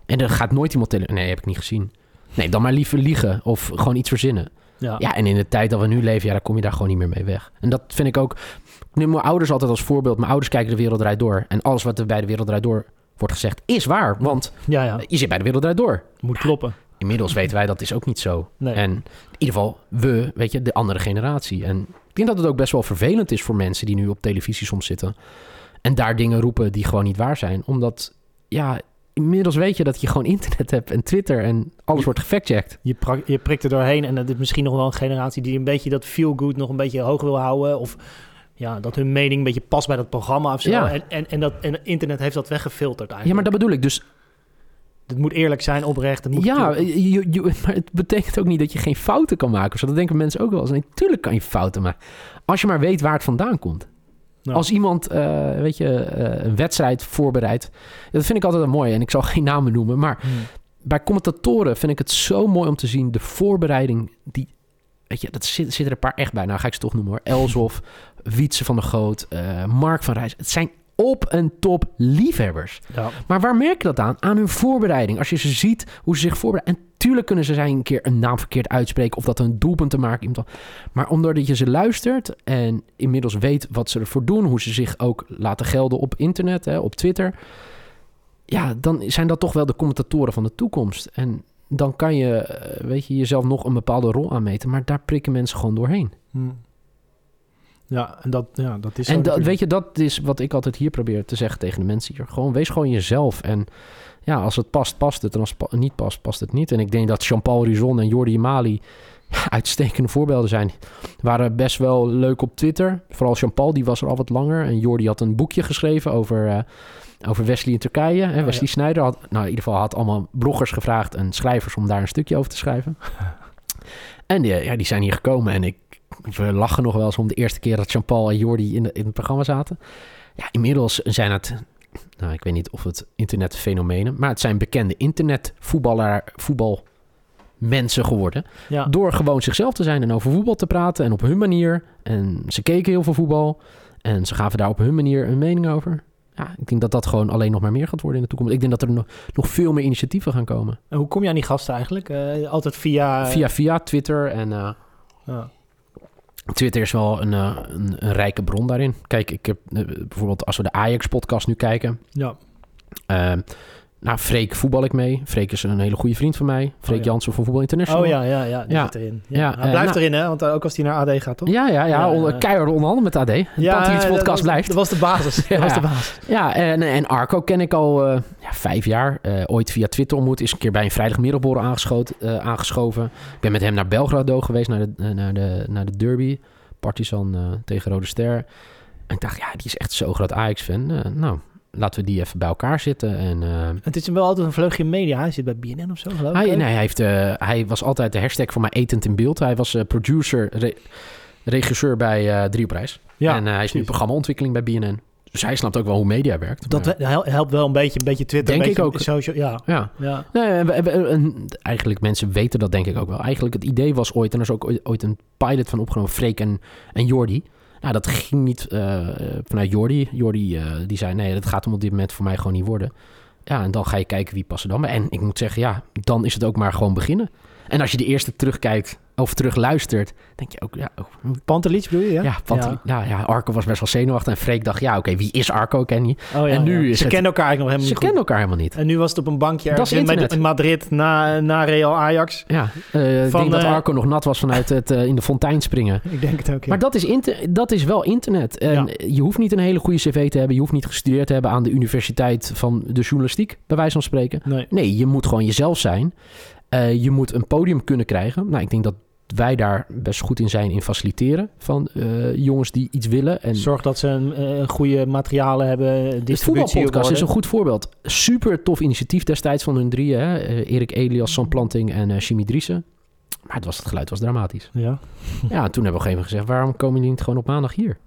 En er gaat nooit iemand tele... Nee, heb ik niet gezien. Nee, dan maar liever liegen of gewoon iets verzinnen. Ja. Ja, en in de tijd dat we nu leven, ja, dan kom je daar gewoon niet meer mee weg. En dat vind ik ook... Ik neem mijn ouders altijd als voorbeeld. Mijn ouders kijken de wereld draait door. En alles wat er bij de wereld draait door wordt gezegd, is waar. Want ja, ja. je zit bij de wereld draait door. Moet kloppen. Inmiddels weten wij dat is ook niet zo. Nee. En in ieder geval we, weet je, de andere generatie. En ik denk dat het ook best wel vervelend is voor mensen die nu op televisie soms zitten. En daar dingen roepen die gewoon niet waar zijn. Omdat, ja, inmiddels weet je dat je gewoon internet hebt en Twitter en alles wordt gefactcheckt. Je, je prikt er doorheen en dat is misschien nog wel een generatie die een beetje dat feel good nog een beetje hoog wil houden. Of ja, dat hun mening een beetje past bij dat programma of zo. Ja. En, en, en, dat, en internet heeft dat weggefilterd Ja, eigenlijk. maar dat bedoel ik. Dus Het moet eerlijk zijn, oprecht. Het moet ja, je, je- maar het betekent ook niet dat je geen fouten kan maken. Zo, dat denken mensen ook wel eens. Nee, tuurlijk kan je fouten maken. Als je maar weet waar het vandaan komt. Ja. Als iemand, eh, weet je, eh, een wedstrijd voorbereidt. Dat vind ik altijd wel mooi. En ik zal geen namen noemen. Maar Hmm. bij commentatoren vind ik het zo mooi om te zien. De voorbereiding, die, weet je, dat zit, er een paar echt bij. Nou ga ik ze toch noemen hoor. Elshoff, Wietse van der Goot, eh, Mark van Rijs. Het zijn op en top liefhebbers. Ja. Maar waar merk je dat aan? Aan hun voorbereiding. Als je ze ziet hoe ze zich voorbereiden. En tuurlijk kunnen ze zijn een keer een naam verkeerd uitspreken. Of dat een doelpunt te maken. Maar omdat je ze luistert en inmiddels weet wat ze ervoor doen. Hoe ze zich ook laten gelden op internet, hè, op Twitter. Ja, dan zijn dat toch wel de commentatoren van de toekomst. En dan kan je, eh, weet je, jezelf nog een bepaalde rol aanmeten. Maar daar prikken mensen gewoon doorheen. Hmm. Ja, en dat, ja, dat is En dat, weet je, dat is wat ik altijd hier probeer te zeggen tegen de mensen hier. Gewoon, wees gewoon jezelf. En ja, als het past, past het. En als het niet past, past het niet. En ik denk dat Jean-Paul Rizon en Jordi Mali uitstekende voorbeelden zijn. Waren best wel leuk op Twitter. Vooral Jean-Paul, die was er al wat langer. En Jordi had een boekje geschreven over, eh, over Wesley in Turkije. Hè? Oh, Wesley ja. Sneijder had, nou in ieder geval had allemaal bloggers gevraagd en schrijvers om daar een stukje over te schrijven. en die, ja, die zijn hier gekomen en ik, we lachen nog wel eens om de eerste keer dat Jean-Paul en Jordi in, de, in het programma zaten. Ja, inmiddels zijn het, nou ik weet niet of het internetfenomenen, maar het zijn bekende internetvoetballer, voetbalmensen geworden. ja. Door gewoon zichzelf te zijn en over voetbal te praten en op hun manier. En ze keken heel veel voetbal en ze gaven daar op hun manier een mening over. Ja, ik denk dat dat gewoon alleen nog maar meer gaat worden in de toekomst. Ik denk dat er nog, nog veel meer initiatieven gaan komen. En hoe kom je aan die gasten eigenlijk? Eh, altijd via... Via, via Twitter en eh, Ja. Twitter is wel een, eh, een, een rijke bron daarin. Kijk, ik heb eh, bijvoorbeeld als we de Ajax-podcast nu kijken. ja. eh, nou, Freek voetbal ik mee. Freek is een hele goede vriend van mij. Freek Oh, ja. Jansen van Voetbal International. Oh ja, ja, ja. Die Ja. zit erin. Ja. Ja, hij blijft nou- erin, hè? Want ook als hij naar AD gaat, toch? Ja, ja, ja. Ja, ja. keihard onderhandelen met AD. Pantelis dat podcast was- blijft. Dat was de basis. Ja. Dat was de basis. Ja, en, en Arco ken ik al ja, vijf jaar. Eh, ooit via Twitter ontmoet. Is een keer bij een vrijdagmiddagborrel aangeschoten, eh, aangeschoven. Ik ben met hem naar Belgrado geweest, naar de, eh, naar de, naar de derby. Partizan tegen Rode Ster. En ik dacht, ja, die is echt zo groot Ajax-fan. Nou, laten we die even bij elkaar zitten. En, Het is hem wel altijd een vleugje media. Hij zit bij BNN of zo, geloof ik. hij, hè? nee, hij, heeft, hij was altijd de hashtag voor mij etend in beeld. Hij was producer, re- regisseur bij Drie op Reis. Ja, en hij is nu programmaontwikkeling bij BNN. Dus hij snapt ook wel hoe media werkt. Dat Maar- helpt wel een beetje, een beetje Twitter. Denk een ik beetje ook. Social, ja, ja. ja. Nee, en en eigenlijk mensen weten dat denk ik ook wel. Eigenlijk het idee was ooit, en er is ook ooit- een pilot van opgenomen, Freek en, en Jordi. Nou, dat ging niet eh, vanuit Jordi. Jordi eh, die zei, nee, dat gaat hem op dit moment voor mij gewoon niet worden. Ja, en dan ga je kijken wie past er dan bij. En ik moet zeggen, ja, dan is het ook maar gewoon beginnen. En als je de eerste terugkijkt of terug luistert, denk je ook, ja, oh, Pantelic bedoel je? Ja, ja, ja. Ja, Arco was best wel zenuwachtig. En Freek dacht, ja, oké, wie is Arco? Ken je? Oh, ja, En nu ja. is Ze het- kennen elkaar eigenlijk nog helemaal Ze niet goed. kennen elkaar helemaal niet. En nu was het op een bankje Dat in, in Madrid na, na Real Ajax. Ja, eh, ik denk dat eh, Arco nog nat was vanuit het eh, in de fontein springen. Ik denk het ook. Maar dat is, dat is wel internet. En. Je hoeft niet een hele goede cv te hebben. Je hoeft niet gestudeerd te hebben aan de universiteit van de journalistiek, bij wijze van spreken. nee. Nee, je moet gewoon jezelf zijn. Je moet een podium kunnen krijgen. Nou, ik denk dat wij daar best goed in zijn in faciliteren van eh, jongens die iets willen. En Zorg dat ze een, eh, goede materialen hebben, de distributie voetbalpodcast is een goed voorbeeld. Super tof initiatief destijds van hun drieën. Hè? Eh, Erik Elias, Sam Planting en eh Jimmy Driessen. Maar het, was, het geluid was dramatisch. Ja. Ja, en toen hebben we op een gegeven moment gezegd... waarom komen jullie niet gewoon op maandag hier?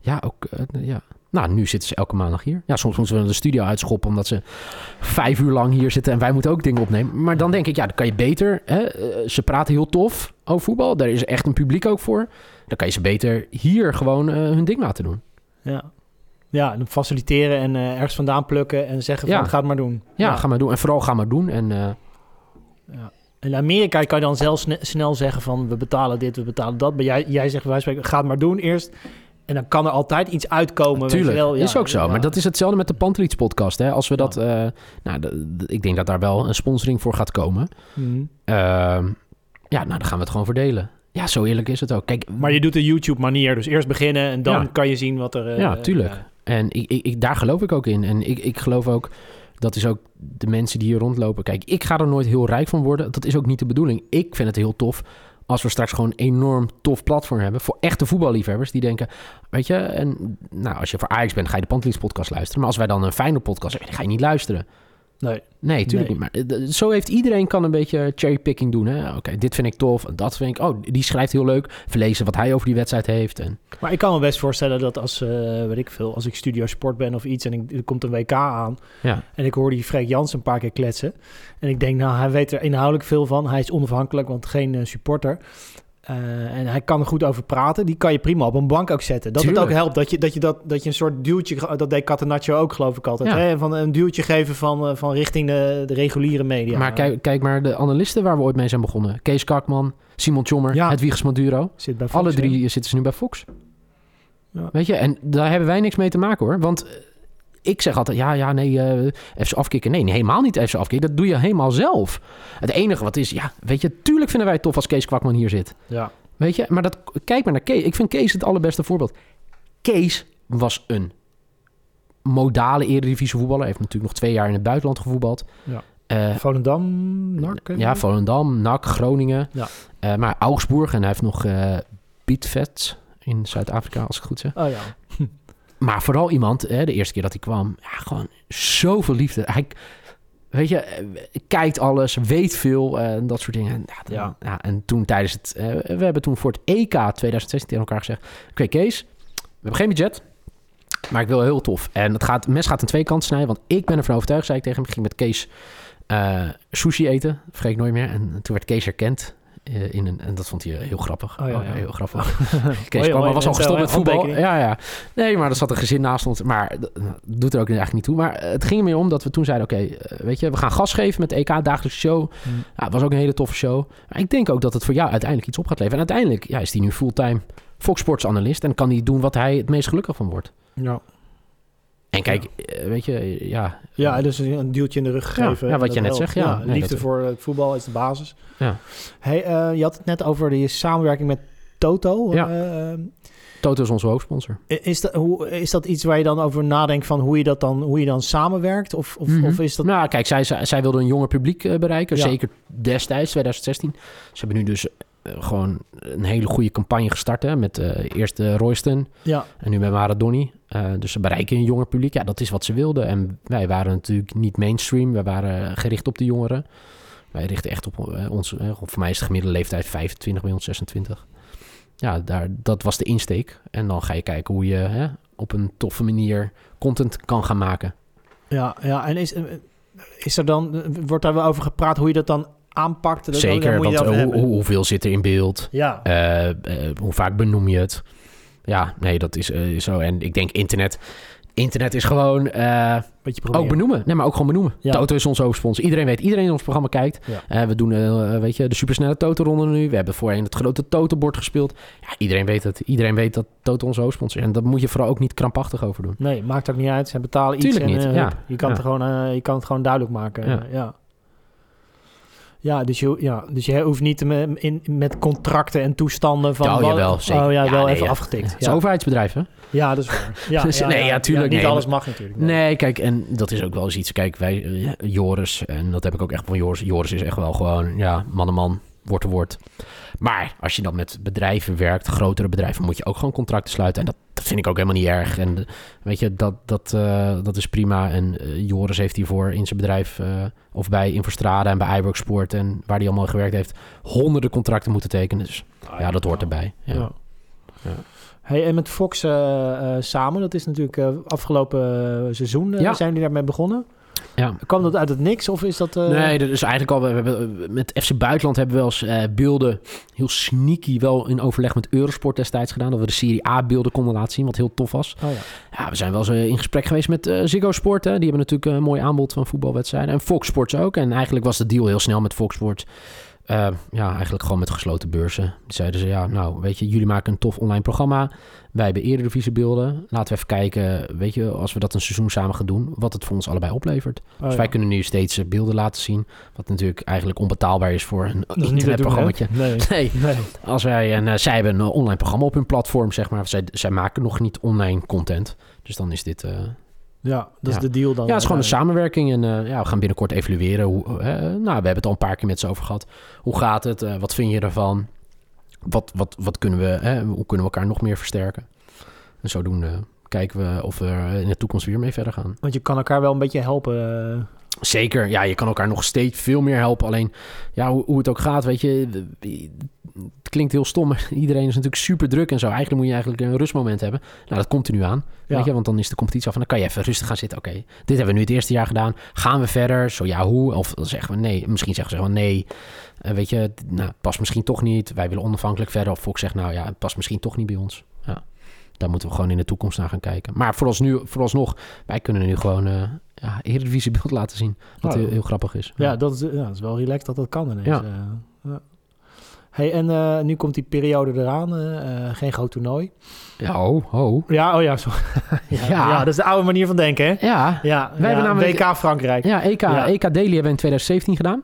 Ja, ook... eh, ja. Nou, nu zitten ze elke maandag hier. Ja, soms moeten we de studio uitschoppen... omdat ze vijf uur lang hier zitten... en wij moeten ook dingen opnemen. Maar dan denk ik, ja, dan kan je beter... Hè? eh, ze praten heel tof over voetbal. Daar is echt een publiek ook voor. Dan kan je ze beter hier gewoon eh, hun ding laten doen. Ja. Ja, en faciliteren en eh, ergens vandaan plukken en zeggen van Ja. ga het maar doen. Ja, ga maar doen. En vooral ga maar doen. En eh, Ja. In Amerika kan je dan zelf sne- snel zeggen van we betalen dit, we betalen dat. Maar jij, jij zegt van spreken, ga het maar doen eerst. En dan kan er altijd iets uitkomen. Tuurlijk, wel. Ja, is ook zo. ja. Maar dat is hetzelfde met de Pantelits podcast. Hè? Als we Ja. dat... eh, nou, ik denk dat daar wel een sponsoring voor gaat komen. Mhm. Ehm, ja, nou, dan gaan we het gewoon verdelen. Ja, zo eerlijk is het ook. Kijk, Maar je doet de YouTube manier. Dus eerst beginnen en dan kan je zien wat er... eh, Ja, tuurlijk. En ik, ik, ik- daar geloof ik ook in. En ik, ik geloof ook, dat is ook de mensen die hier rondlopen. Kijk, ik ga er nooit heel rijk van worden. Dat is ook niet de bedoeling. Ik vind het heel tof als we straks gewoon een enorm tof platform hebben... voor echte voetballiefhebbers die denken... weet je, en nou, als je voor Ajax bent, ga je de Pantelis podcast luisteren. Maar als wij dan een fijne podcast hebben, ga je niet luisteren. Nee. Nee, tuurlijk Nee. niet. Maar eh, zo heeft iedereen kan een beetje cherrypicking doen. Oké, dit vind ik tof. En dat vind ik... Oh, die schrijft heel leuk. Verlezen wat hij over die wedstrijd heeft. En, Maar ik kan me best voorstellen dat als, eh, weet ik veel, als ik studio sport ben of iets en ik, er komt een WK aan ja. en ik hoor die Freek Jansen een paar keer kletsen en ik denk, nou, hij weet er inhoudelijk veel van. Hij is onafhankelijk, want geen eh, supporter. Eh, en hij kan er goed over praten. Die kan je prima op een bank ook zetten. Dat het ook helpt. Dat je, dat je, dat, dat je een soort duwtje... Dat deed Catenaccio ook, geloof ik altijd. Ja. Hè? Van een duwtje geven van, eh, van richting de, de reguliere media. Maar kijk, kijk maar de analisten waar we ooit mee zijn begonnen. Kees Kakman, Simon Tjommer, Ja. Hedwiges Maduro. Zit bij Fox, Alle hè? drie zitten ze nu bij Fox. Ja. Weet je, en daar hebben wij niks mee te maken hoor. Want eh, ik zeg altijd, ja, ja, nee, eh FC afkicken. Nee, nee, helemaal niet FC afkicken. Dat doe je helemaal zelf. Het enige wat is, ja, weet je, tuurlijk vinden wij het tof als Kees Kwakman hier zit. Ja. Weet je, maar dat, kijk maar naar Kees. Ik vind Kees het allerbeste voorbeeld. Kees was een modale eredivisie voetballer. Hij heeft natuurlijk nog twee jaar in het buitenland gevoetbald. Ja. Eh, Volendam, NAC. hè? ja, Volendam, NAC, Groningen. Ja. Eh, maar Augsburg en hij heeft nog eh Bietvet in Zuid-Afrika, als ik het goed zeg. Oh ja. Maar vooral iemand, hè, de eerste keer dat hij kwam, ja, gewoon zoveel liefde. Hij, weet je, eh, kijkt alles, weet veel eh, en dat soort dingen. En, ja, Ja. ja, en toen tijdens het, eh, we hebben toen voor het EK 2016 tegen elkaar gezegd, oké Kees, we hebben geen budget, maar ik wil heel tof. En het, gaat, mes gaat aan twee kanten snijden, want ik ben ervan overtuigd, zei ik tegen hem, ik ging met Kees sushi eten, vergeet ik nooit meer. En toen werd Kees herkend. Eh, in een, en dat vond hij heel grappig. Oh ja, ja. heel grappig. Kees hoi, was al gestopt met voetbal. handtekening. Ja, ja. Nee, maar er zat een gezin naast ons. Maar dat doet er ook eigenlijk niet toe. Maar eh, het ging er meer om dat we toen zeiden... oké, eh, weet je, we gaan gas geven met de EK, dagelijkse show. Hm. Ja, het was ook een hele toffe show. Maar ik denk ook dat het voor jou uiteindelijk iets op gaat leveren. En uiteindelijk ja, is hij nu fulltime Fox Sports analist... en kan hij doen wat hij het meest gelukkig van wordt. Ja. En kijk, eh, weet je, ja... Ja, dus een duwtje in de rug gegeven. ja, wat je net zegt, ja. Nee, liefde voor het voetbal is de basis. Ja. Hey, eh, je had het net over die samenwerking met Toto. Ja. Eh, Toto is onze hoofdsponsor. is, dat, hoe, is dat iets waar je dan over nadenkt van hoe je dat dan, hoe je dan samenwerkt? Of, of, Mhm. of is dat... Nou, kijk, zij, zij, zij wilde een jonger publiek eh, bereiken. Ja. Zeker destijds, 2016. Ze hebben nu dus eh, gewoon een hele goede campagne gestart. Hè, met eh eerst eh, Royston Ja, en nu met Maradoni. Eh, dus ze bereiken een jonger publiek. Ja, dat is wat ze wilden. En wij waren natuurlijk niet mainstream. We waren gericht op de jongeren. Wij richten echt op eh, ons... eh, voor mij is de gemiddelde leeftijd 25, bij ons 26. ja, daar, dat was de insteek. En dan ga je kijken hoe je op een toffe manier content kan gaan maken. Ja, ja. en is, is er dan, wordt daar wel over gepraat hoe je dat dan aanpakt? Dat, Zeker, daar moet je want het over hoe, hoeveel zit er in beeld? Ja, hoe vaak benoem je het? Ja, nee, dat is eh, zo. En ik denk internet... Internet is gewoon eh, ook benoemen. Nee, maar ook gewoon benoemen. Ja. Toto is onze hoofdsponsor. Iedereen weet, iedereen in ons programma kijkt. Ja. Eh, we doen, weet je, de supersnelle Toto-ronde nu. We hebben voorheen het grote Toto-bord gespeeld. Ja, iedereen weet het. Iedereen weet dat Toto onze hoofdsponsor is. En daar moet je vooral ook niet krampachtig over doen. Nee, maakt ook niet uit. Ze betalen iets. Tuurlijk en, niet, ja. hup, Je, kan Ja. het gewoon, je kan het gewoon duidelijk maken. Ja. Ja, dus je, ja, dus je hoeft niet met, in, met contracten en toestanden van... Ja, wat- jawel, zeker. Oh ja, Ja, wel nee, even ja. afgetikt. Het is overheidsbedrijf, hè? ja, dat is waar. Ja, Dus- nee, ja, tuurlijk, niet nee, alles mag natuurlijk. Nee, kijk, en dat is ook wel eens iets. Kijk, wij, eh, Joris, en dat heb ik ook echt van Joris. Joris is echt wel gewoon, ja, man en man, woord te woord. Maar als je dan met bedrijven werkt, grotere bedrijven, moet je ook gewoon contracten sluiten. En dat, dat vind ik ook helemaal niet erg. En eh, weet je, dat, dat, eh, dat is prima. En eh, Joris heeft hiervoor in zijn bedrijf, of bij Infostrada en bij iWork Sport en waar hij allemaal gewerkt heeft, honderden contracten moeten tekenen. Dus ja, dat hoort erbij. Ja. Ja. Ja. Hey, en met Fox samen, dat is natuurlijk afgelopen seizoen, Ja. zijn jullie daarmee begonnen? Ja. Kwam dat uit het niks of is dat... eh, Nee, dat is eigenlijk al. We hebben, eh, met FC Buitenland hebben we wel eens eh, beelden heel sneaky wel in overleg met Eurosport destijds gedaan. Dat we de Serie A beelden konden laten zien, wat heel tof was. Oh ja. Ja, we zijn wel eens in gesprek geweest met Ziggo Sport. Hè. Die hebben natuurlijk een mooi aanbod van voetbalwedstrijden. En Fox Sports ook. En eigenlijk was de deal heel snel met Fox Sports. Eh, ja, eigenlijk gewoon met gesloten beurzen. Die zeiden ze, ja, nou, weet je, jullie maken een tof online programma. Wij hebben eredivisiebeelden. Laten we even kijken, weet je, als we dat een seizoen samen gaan doen, wat het voor ons allebei oplevert. Oh dus ja. wij kunnen nu steeds eh, beelden laten zien. Wat natuurlijk eigenlijk onbetaalbaar is voor een internetprogrammaatje. Nee. Nee, nee. als wij en eh, zij hebben een online programma op hun platform, zeg maar. Zij, zij maken nog niet online content. Dus dan is dit. eh, Ja, dat is de deal dan. ja, het is gewoon een samenwerking. En eh, ja, we gaan binnenkort evalueren. Hoe, eh, nou, we hebben het al een paar keer met ze over gehad. Hoe gaat het? Eh, wat vind je ervan? Wat, wat, wat kunnen we, hè, hoe kunnen we elkaar nog meer versterken? En zodoende kijken we of we er in de toekomst weer mee verder gaan. Want je kan elkaar wel een beetje helpen. Eh. Zeker, ja, je kan elkaar nog steeds veel meer helpen. Alleen, ja, hoe, hoe het ook gaat, weet je, het klinkt heel stom. maar Iedereen is natuurlijk super druk en zo. Eigenlijk moet je eigenlijk een rustmoment hebben. Nou, dat komt er nu aan, Ja. weet je, want dan is de competitie af en dan kan je even rustig gaan zitten. Oké, dit hebben we nu het eerste jaar gedaan. Gaan we verder? Zo ja, hoe? Of dan zeggen we nee. Misschien zeggen ze gewoon nee. Eh, weet je, nou, past misschien toch niet. Wij willen onafhankelijk verder. Of Fox zegt, nou ja, het past misschien toch niet bij ons. Ja, daar moeten we gewoon in de toekomst naar gaan kijken. Maar vooralsnog, vooralsnog wij kunnen nu gewoon uh, ja, Eredivisiebeeld laten zien. Wat Oh. heel, heel grappig is. ja, dat is, ja, dat is wel relaxed dat dat kan ineens. Ja. eh. ja. Hey, en eh, nu komt die periode eraan. eh, geen groot toernooi. Ja, oh, oh. Ja, oh ja, sorry. ja, Ja. ja, dat is de oude manier van denken, hè? Ja, Ja, hebben ja, namelijk- WK Frankrijk. ja, EK, Ja. EK Daily hebben we in 2017 gedaan.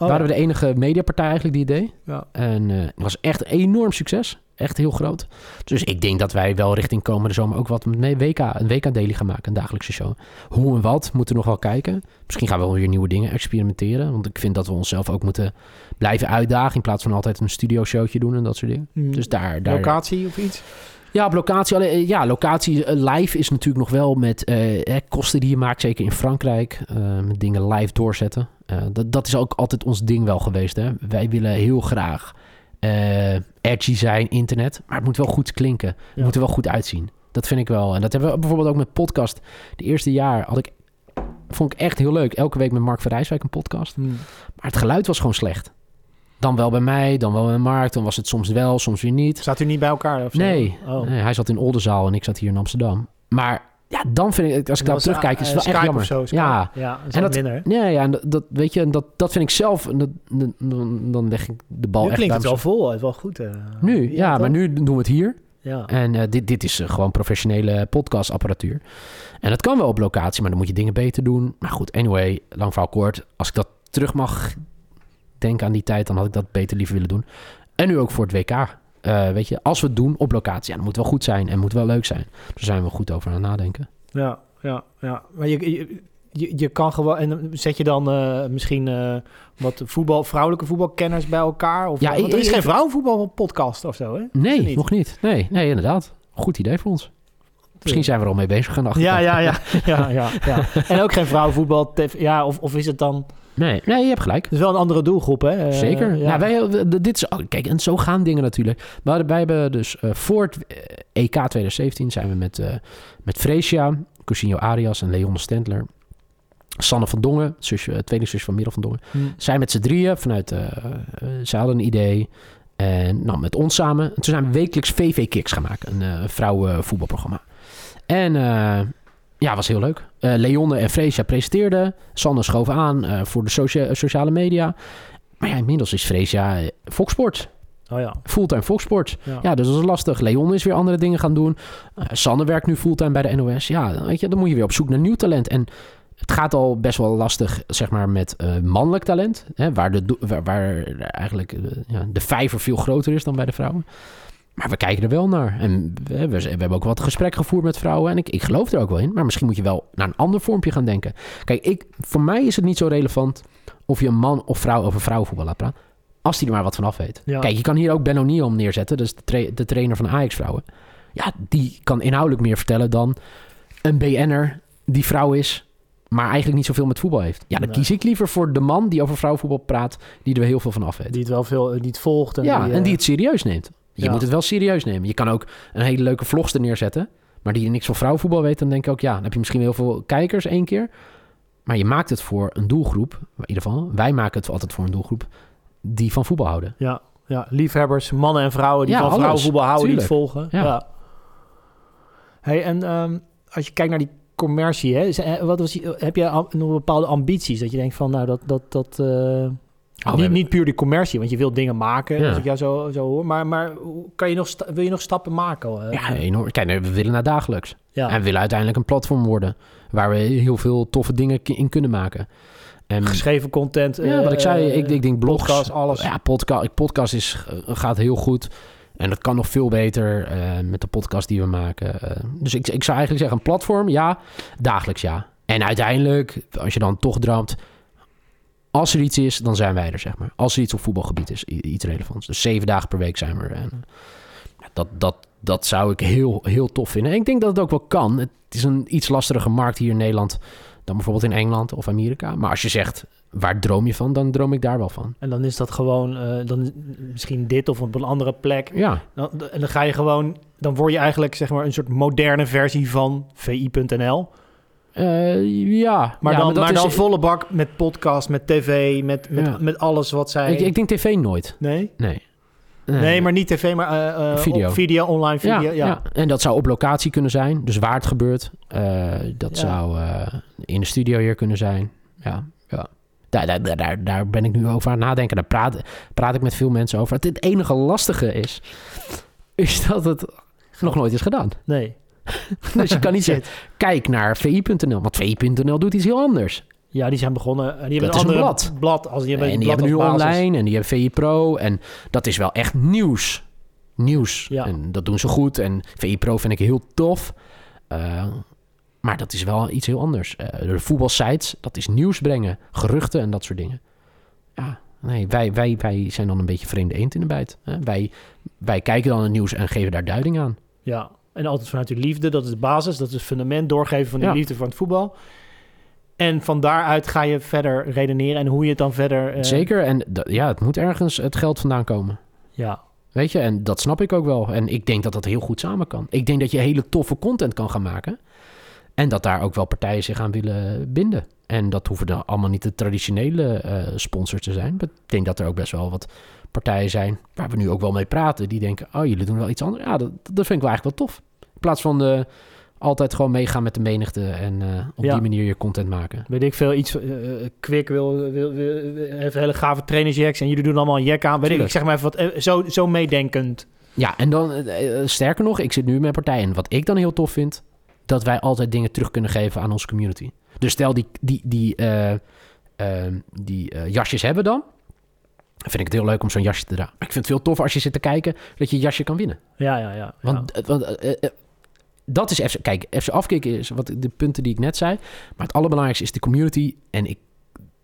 Oh, waren we de enige mediapartij eigenlijk die het deed. ja. En het was echt een enorm succes. Echt heel groot. Dus ik denk dat wij wel richting komende zomer ook wat met WK, een WK Daily gaan maken. Een dagelijkse show. Hoe en wat moeten we nog wel kijken. Misschien gaan we wel weer nieuwe dingen experimenteren. Want ik vind dat we onszelf ook moeten blijven uitdagen. In plaats van altijd een studio showtje doen en dat soort dingen. Mm. Dus daar... daar Locatie of iets? Ja, op locatie. Alleen, eh, ja, locatie eh, live is natuurlijk nog wel met eh, kosten die je maakt. Zeker in Frankrijk. met dingen live doorzetten. Dat, dat is ook altijd ons ding wel geweest. Hè? Wij willen heel graag eh, edgy zijn, internet. Maar het moet wel goed klinken. Het Ja. moet er wel goed uitzien. Dat vind ik wel. En dat hebben we bijvoorbeeld ook met podcast. De eerste jaar had ik, vond ik echt heel leuk. Elke week met Mark van Rijswijk een podcast. Mm. Maar het geluid was gewoon slecht. Dan wel bij mij, dan wel bij Mark. Dan was het soms wel, soms weer niet. Zat u niet bij elkaar? Of zo? Nee, Oh. nee, hij zat in Oldenzaal en ik zat hier in Amsterdam. Maar ja, dan vind ik, als ik daarop terugkijk, is het eh, wel echt jammer. Of zo, ja, ja dat is En dat- minder. ja, ja, en dat, dat weet je, en dat, dat vind ik zelf. en Dat, dan, dan, leg ik de bal Nu echt klinkt het wel vol, het is wel goed. eh. Nu, ja, maar nu doen we het hier. Ja. En eh, dit, dit is gewoon professionele podcastapparatuur. En dat kan wel op locatie, maar dan moet je dingen beter doen. Maar goed, anyway, lang verhaal kort. Als ik dat terug mag denken aan die tijd, dan had ik dat beter liever willen doen. En nu ook voor het WK. Eh, weet je, als we het doen op locatie, ja, dan moet het wel goed zijn en moet wel leuk zijn. Daar zijn we goed over aan het nadenken. Ja, ja, ja. Maar je, je, je, je kan gewoon... En zet je dan eh, misschien eh, wat voetbal, vrouwelijke voetbalkenners bij elkaar? Of, Ja, want er is geen vrouwenvoetbalpodcast of zo, hè? Nee, niet? nog niet. Nee, nee, inderdaad. Goed idee voor ons. Misschien zijn we er al mee bezig gaan achter. Ja, ja, ja, ja, ja, ja. En ook geen vrouwenvoetbal. tv Ja, of, of is het dan... Nee, nee, je hebt gelijk. Het is wel een andere doelgroep, hè? Eh, Zeker. ja. Nou, wij, we- dit is, oh, kijk, en zo gaan dingen natuurlijk. Maar wij hebben dus eh, voor het eh, EK 2017 zijn we met, eh met Freesia, Cousinho Arias en Leon Stendler. Sanne van Dongen, zusje, eh, tweelingzus van Merel van Dongen. Hm. Zij met z'n drieën vanuit... eh eh, zij hadden een idee. En nou, met ons samen. En toen zijn we wekelijks VV Kicks gaan maken. Een eh vrouwenvoetbalprogramma. En eh, ja, was heel leuk. Eh Leonne en Freesia presenteerden. Sanne schoof aan eh, voor de socia- sociale media. Maar ja, inmiddels is Freesia eh, Foxsport. Oh ja. Fulltime Foxsport. Ja. Ja, dus dat is lastig. Leon is weer andere dingen gaan doen. Eh, Sanne werkt nu fulltime bij de NOS. Ja, weet je, dan moet je weer op zoek naar nieuw talent. En het gaat al best wel lastig, zeg maar, met eh, mannelijk talent. Hè, waar, de, waar, waar eigenlijk ja, de vijver veel groter is dan bij de vrouwen. Maar we kijken er wel naar. En we, we, we hebben ook wat gesprek gevoerd met vrouwen. En ik, ik geloof er ook wel in. Maar misschien moet je wel naar een ander vormpje gaan denken. Kijk, ik, voor mij is het niet zo relevant of je een man of vrouw over vrouwenvoetbal laat praten. Als die er maar wat van af weet. Ja. Kijk, je kan hier ook Ben O'Neill om neerzetten. Dus de, tra- de trainer van Ajax-vrouwen. Ja, die kan inhoudelijk meer vertellen dan een BN'er die vrouw is... maar eigenlijk niet zoveel met voetbal heeft. Ja, dan Nee. kies ik liever voor de man die over vrouwenvoetbal praat... die er heel veel van af weet. Die het wel veel eh, niet volgt. En ja, die, en die eh, het serieus neemt. Je ja. moet het wel serieus nemen. Je kan ook een hele leuke vlogster neerzetten... maar die niks van vrouwenvoetbal weet... dan denk ik ook, ja, dan heb je misschien heel veel kijkers één keer... maar je maakt het voor een doelgroep... in ieder geval, wij maken het altijd voor een doelgroep... die van voetbal houden. Ja, ja, liefhebbers, mannen en vrouwen die Ja, van vrouwenvoetbal houden, die het volgen. Ja. Ja. Hey, en ehm, als je kijkt naar die commercie, hè, eh, wat was die, heb je nog bepaalde ambities? Dat je denkt van, nou, dat... dat, dat eh, we niet, hebben- niet puur de commercie, want je wilt dingen maken, Ja. als ik jou zo, zo hoor. Maar, maar kan je nog wil je nog stappen maken? eh? Ja, enorm. Kijk, we willen naar dagelijks. ja. En we willen uiteindelijk een platform worden waar we heel veel toffe dingen in kunnen maken. En geschreven content. ja, wat ik zei, eh, ik, ik denk blogs, podcast, alles. Ja, podcast, podcast is, eh, gaat heel goed. En dat kan nog veel beter met de podcast die we maken. Dus ik, ik zou eigenlijk zeggen, een platform, ja. Dagelijks, ja. En uiteindelijk, als je dan toch droomt... Als er iets is, dan zijn wij er, zeg maar. Als er iets op voetbalgebied is, iets relevants. Dus zeven dagen per week zijn we er. En, dat, dat, dat zou ik heel, heel tof vinden. En ik denk dat het ook wel kan. Het is een iets lastigere markt hier in Nederland... dan bijvoorbeeld in Engeland of Amerika. Maar als je zegt, waar droom je van? Dan droom ik daar wel van. En dan is dat gewoon, eh, dan is misschien dit of op een andere plek. Ja, Dan, en dan ga je gewoon, dan word je eigenlijk zeg maar een soort moderne versie van VI.nl. Eh, ja. Maar Ja, dan, maar is- dan volle bak met podcast, met tv, met, met, Ja. met alles wat zij... Ik, ik denk tv nooit. nee? Nee. nee, maar niet tv, maar eh, eh, Video. video, online video. ja, Ja, ja. en dat zou op locatie kunnen zijn. Dus waar het gebeurt. Dat Ja. zou in de studio hier kunnen zijn. Ja, ja. Daar, daar, daar- daar, ben ik nu over aan het nadenken. Daar praat, praat ik met veel mensen over. Het, het enige lastige is, is dat het nog nooit is gedaan. Nee. Dus je kan niet zeggen, kijk naar vi.nl. Want vi.nl doet iets heel anders. Ja, die zijn begonnen. En die hebben Dat een is een andere blad. blad als die hebben en die blad hebben nu basis. online en die hebben VI Pro. En dat is wel echt nieuws. Nieuws. Ja. En dat doen ze goed. En VI Pro vind ik heel tof. Eh, maar dat is wel iets heel anders. Eh, de voetbalsites, dat is nieuws brengen. Geruchten en dat soort dingen. Ja, nee, wij, wij, wij zijn dan een beetje vreemde eend in de bijt. Hè? Wij, wij kijken dan het nieuws en geven daar duiding aan. Ja, en altijd vanuit de liefde. Dat is de basis, dat is het fundament. Doorgeven van die Ja. liefde voor het voetbal. En van daaruit ga je verder redeneren en hoe je het dan verder... eh, Zeker. En ja, het moet ergens het geld vandaan komen. Ja, Weet je, en dat snap ik ook wel. En ik denk dat dat heel goed samen kan. Ik denk dat je hele toffe content kan gaan maken. En dat daar ook wel partijen zich aan willen binden. En dat hoeven dan allemaal niet de traditionele eh, sponsors te zijn. Maar ik denk dat er ook best wel wat partijen zijn waar we nu ook wel mee praten. Die denken, oh, jullie doen wel iets anders. Ja, dat, dat vind ik wel eigenlijk wel tof. In plaats van eh, altijd gewoon meegaan met de menigte en eh, op Ja. die manier je content maken. weet ik veel. Iets, eh eh, Kwik wil, wil, wil, heeft hele gave trainersjacks en jullie doen allemaal een jack aan. Weet ik, ik zeg maar even wat, zo, zo meedenkend. Ja, en dan sterker nog, ik zit nu met partijen. En wat ik dan heel tof vind, dat wij altijd dingen terug kunnen geven aan onze community. Dus stel die, die, die, eh, eh, die jasjes hebben dan. Dan vind ik het heel leuk om zo'n jasje te dragen. Maar ik vind het veel toffer als je zit te kijken dat je je jasje kan winnen. Ja, ja, ja. Want, want dat is FC. Kijk, FC afkicken is wat de punten die ik net zei. Maar het allerbelangrijkste is de community. En ik,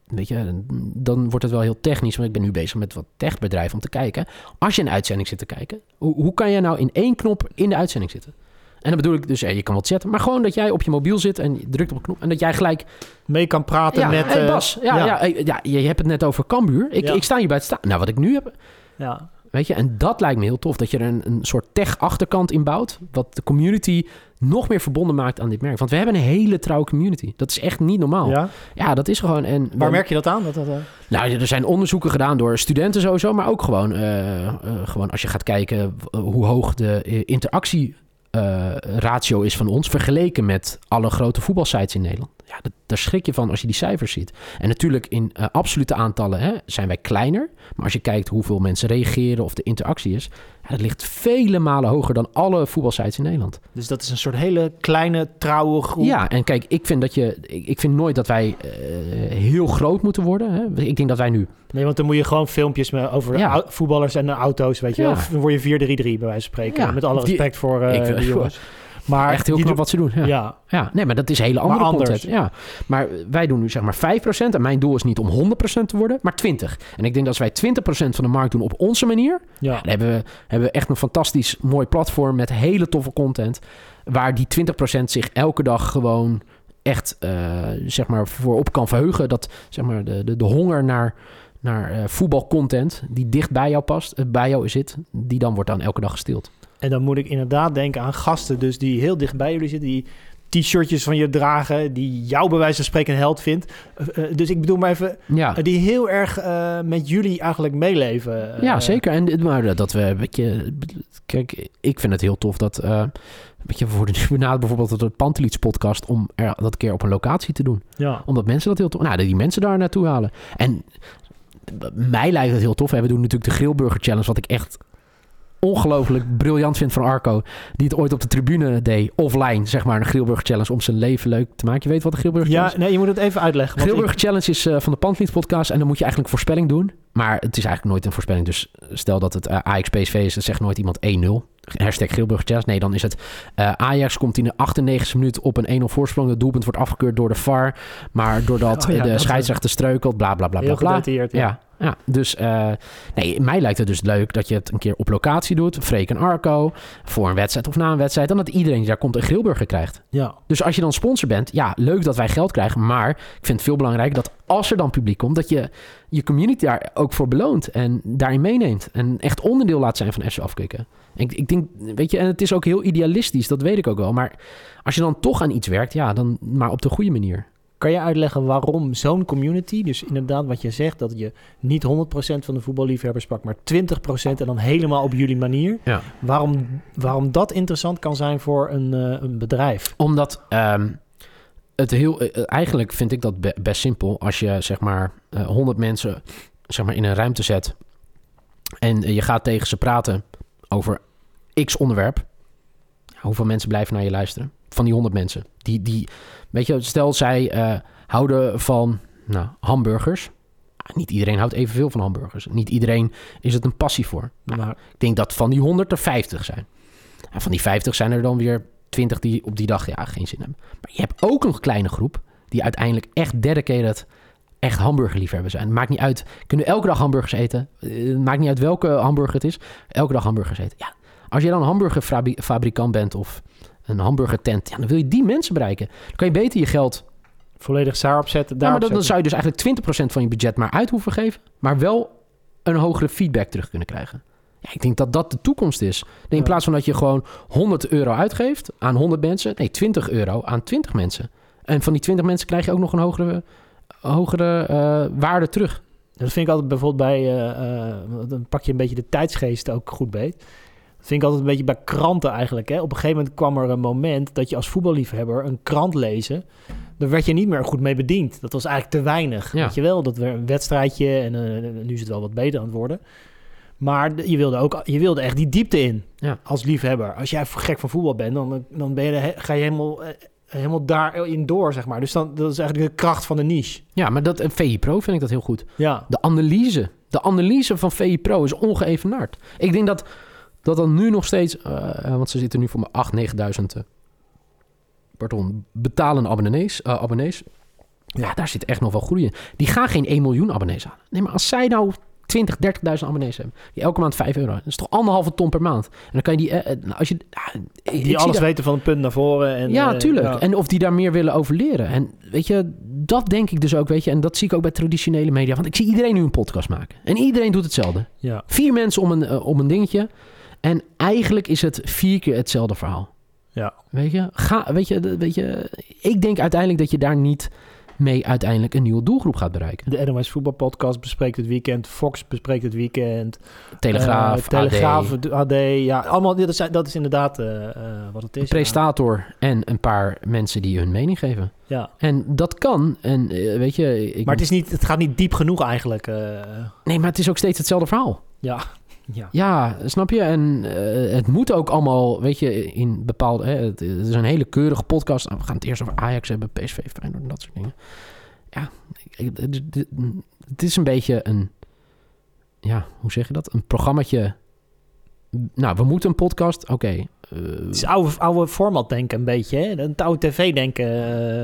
weet je, dan wordt het wel heel technisch. Want ik ben nu bezig met wat techbedrijven om te kijken. Als je een uitzending zit te kijken, hoe, hoe kan je nou in één knop in de uitzending zitten? En dan bedoel ik dus, je kan wat chatten, maar gewoon dat jij op je mobiel zit en je drukt op een knop en dat jij gelijk... Mee kan praten ja, met... hey, eh, Bas, ja, ja. ja. ja, je hebt het net over Cambuur. Ik, ik sta hier bij het staan. Nou, wat ik nu heb, ja. Weet je, en dat lijkt me heel tof, dat je er een, een soort tech-achterkant in bouwt, wat de community nog meer verbonden maakt aan dit merk. Want we hebben een hele trouwe community. Dat is echt niet normaal. Ja, ja. dat is gewoon... En Waar merk je dat aan? Dat dat, Nou, er zijn onderzoeken gedaan door studenten sowieso, maar ook gewoon, eh, eh, gewoon als je gaat kijken hoe hoog de eh, interactie ratio is van ons vergeleken met alle grote voetbalsites in Nederland. Ja, daar schrik je van als je die cijfers ziet. En natuurlijk in eh, absolute aantallen hè, zijn wij kleiner, maar als je kijkt hoeveel mensen reageren of de interactie is, ja, dat ligt vele malen hoger dan alle voetbalsites in Nederland. Dus dat is een soort hele kleine, trouwe groep. Ja, en kijk, ik vind dat je, ik, vind nooit dat wij eh, heel groot moeten worden. Hè. Ik denk dat wij nu Nee, want dan moet je gewoon filmpjes over Ja. voetballers en auto's, weet je Ja. Of dan word je 4-3-3 bij wijze van spreken. Ja, met alle die- respect voor Ik- die jongens. Maar echt heel knap wat ze doen. Ja. Ja. Ja, nee, maar dat is hele andere content. Ja. Maar wij doen nu zeg maar 5%. En mijn doel is niet om 100% te worden, maar 20%. En ik denk dat als wij 20% van de markt doen op onze manier... ja. dan hebben we, hebben we echt een fantastisch mooi platform met hele toffe content... waar die 20% zich elke dag gewoon echt eh, zeg maar voorop kan verheugen. Dat zeg maar de, de, de honger naar, naar eh, voetbalcontent die dicht bij jou past, eh, bij jou zit... die dan wordt dan elke dag gestild. En dan moet ik inderdaad denken aan gasten dus die heel dicht bij jullie zitten, die t-shirtjes van je dragen, die jou bij wijze van spreken een held vindt. Eh, eh, dus ik bedoel maar even, Ja. eh, die heel erg met jullie eigenlijk meeleven. Ja, zeker. En maar dat we, weet je, kijk, ik vind het heel tof dat, eh weet je, we worden nu benaderd bijvoorbeeld de Panteliets podcast om er dat keer op een locatie te doen. Ja. Omdat mensen dat heel tof, nou, dat die mensen daar naartoe halen. En mij lijkt het heel tof. Hè. We doen natuurlijk de Grillburger Challenge, wat ik echt ongelooflijk briljant vind van Arco. Die het ooit op de tribune deed, offline, zeg maar, een Grillburger Challenge om zijn leven leuk te maken. Je weet wat de Grillburger Challenge ja, nee, je moet het even uitleggen. want Grillburger Challenge is eh, van de Pantvliet podcast en dan moet je eigenlijk een voorspelling doen. Maar het is eigenlijk nooit een voorspelling. Dus stel dat het eh, Ajax PSV is, dan zegt nooit iemand 1-0. Hashtag Grillburger Challenge. Nee, dan is het eh, Ajax komt in de 98e minuut op een 1-0 voorsprong. Het doelpunt wordt afgekeurd door de VAR. Maar doordat Oh ja, de scheidsrechter streukelt, bla bla bla bla bla. Ja. Ja, ja, dus eh, nee, mij lijkt het dus leuk dat je het een keer op locatie doet. Freek en Arco, voor een wedstrijd of na een wedstrijd. En dat iedereen die daar komt een grillburger krijgt. ja. Dus als je dan sponsor bent, ja, leuk dat wij geld krijgen. Maar ik vind het veel belangrijker dat als er dan publiek komt, dat je je community daar ook voor beloont en daarin meeneemt. En echt onderdeel laat zijn van FC Afkikken. Ik, ik denk, weet je, en het is ook heel idealistisch, dat weet ik ook wel. Maar als je dan toch aan iets werkt, ja, dan maar op de goede manier. Kan je uitleggen waarom zo'n community, dus inderdaad wat je zegt, dat je niet 100% van de voetballiefhebbers pakt, maar 20% en dan helemaal op jullie manier. Ja. Waarom, waarom dat interessant kan zijn voor een, eh, een bedrijf? Omdat ehm, het heel, eh, eigenlijk vind ik dat be- best simpel. Als je zeg maar eh 100 mensen zeg maar, in een ruimte zet en eh, je gaat tegen ze praten over x onderwerp. Hoeveel mensen blijven naar je luisteren? Van die 100 mensen. Die, die, weet je, stel zij eh, houden van nou, hamburgers. Ah, Niet iedereen houdt evenveel van hamburgers. Niet iedereen is het een passie voor. Maar, ik denk dat van die 100 er 50 zijn. En van die 50 zijn er dan weer 20 die op die dag ja, geen zin hebben. Maar je hebt ook een kleine groep die uiteindelijk echt dedicated, echt hamburgerliefhebber zijn. Maakt niet uit, kunnen elke dag hamburgers eten. Eh, maakt niet uit welke hamburger het is. Elke dag hamburgers eten. Ja, als je dan een hamburgerfabrikant bent of een hamburgertent, ja, dan wil je die mensen bereiken. Dan kan je beter je geld volledig daarop zetten. ja, Daarop maar dan, dan zou je dus eigenlijk 20% van je budget maar uit hoeven geven, maar wel een hogere feedback terug kunnen krijgen. Ja, ik denk dat dat de toekomst is. In plaats van dat je gewoon 100 euro uitgeeft aan 100 mensen, nee, 20 euro aan 20 mensen. En van die 20 mensen krijg je ook nog een hogere, hogere eh, waarde terug. Dat vind ik altijd bijvoorbeeld bij, eh, eh, dan pak je een beetje de tijdsgeest ook goed beet. Vind ik altijd een beetje bij kranten eigenlijk. Hè. Op een gegeven moment kwam er een moment dat je als voetballiefhebber een krant lezen. Daar werd je niet meer goed mee bediend. Dat was eigenlijk te weinig. Ja. Weet je wel, dat werd een wedstrijdje en eh, nu is het wel wat beter aan het worden. Maar je wilde ook je wilde echt die diepte in Ja. als liefhebber. Als jij gek van voetbal bent, dan, dan ben je, ga je helemaal, eh, helemaal daarin door, zeg maar. Dus dan, dat is eigenlijk de kracht van de niche. Ja, maar dat, en VI Pro vind ik dat heel goed. Ja, De analyse. De analyse van VI Pro is ongeëvenaard. Ik denk dat dat dan nu nog steeds... eh, eh, want ze zitten nu voor mijn 8.000, 9.000... eh, pardon, betalende abonnees. abonnees. Ja, daar zit echt nog wel groei in. Die gaan geen 1 miljoen abonnees aan. Nee, maar als zij nou 20, 30.000 abonnees hebben. Die elke maand 5 euro. Dat is toch anderhalve ton per maand. En dan kan je die... nou, als je, ah, Die alles weten van een punt naar voren. En, ja, tuurlijk. ja. En of die daar meer willen over leren. En weet je, dat denk ik dus ook, weet je. En dat zie ik ook bij traditionele media. Want ik zie iedereen nu een podcast maken. En iedereen doet hetzelfde. ja. Vier mensen om een, om een dingetje. En eigenlijk is het vier keer hetzelfde verhaal. Ja. Weet je, ga, weet je, weet je, ik denk uiteindelijk dat je daar niet mee uiteindelijk een nieuwe doelgroep gaat bereiken. De NOS voetbalpodcast bespreekt het weekend. Fox bespreekt het weekend. Telegraaf, Eh, Telegraaf, AD, AD. Ja, allemaal, dat, is, dat is inderdaad eh, eh, wat het is. een presentator en een paar mensen die hun mening geven. Ja. En dat kan. En weet je, ik, Maar het, is niet, het gaat niet diep genoeg eigenlijk. nee, maar het is ook steeds hetzelfde verhaal. ja. Ja. Ja, snap je? En eh, het moet ook allemaal, weet je, in bepaalde... Hè, het, is een hele keurige podcast. Nou, we gaan het eerst over Ajax hebben, PSV, Feyenoord en dat soort dingen. Ja, het, is een beetje een... Ja, hoe zeg je dat? Een programmaatje... Nou, we moeten een podcast, oké. Het is oude, oude format denken een beetje. Hè? Het oude tv denken.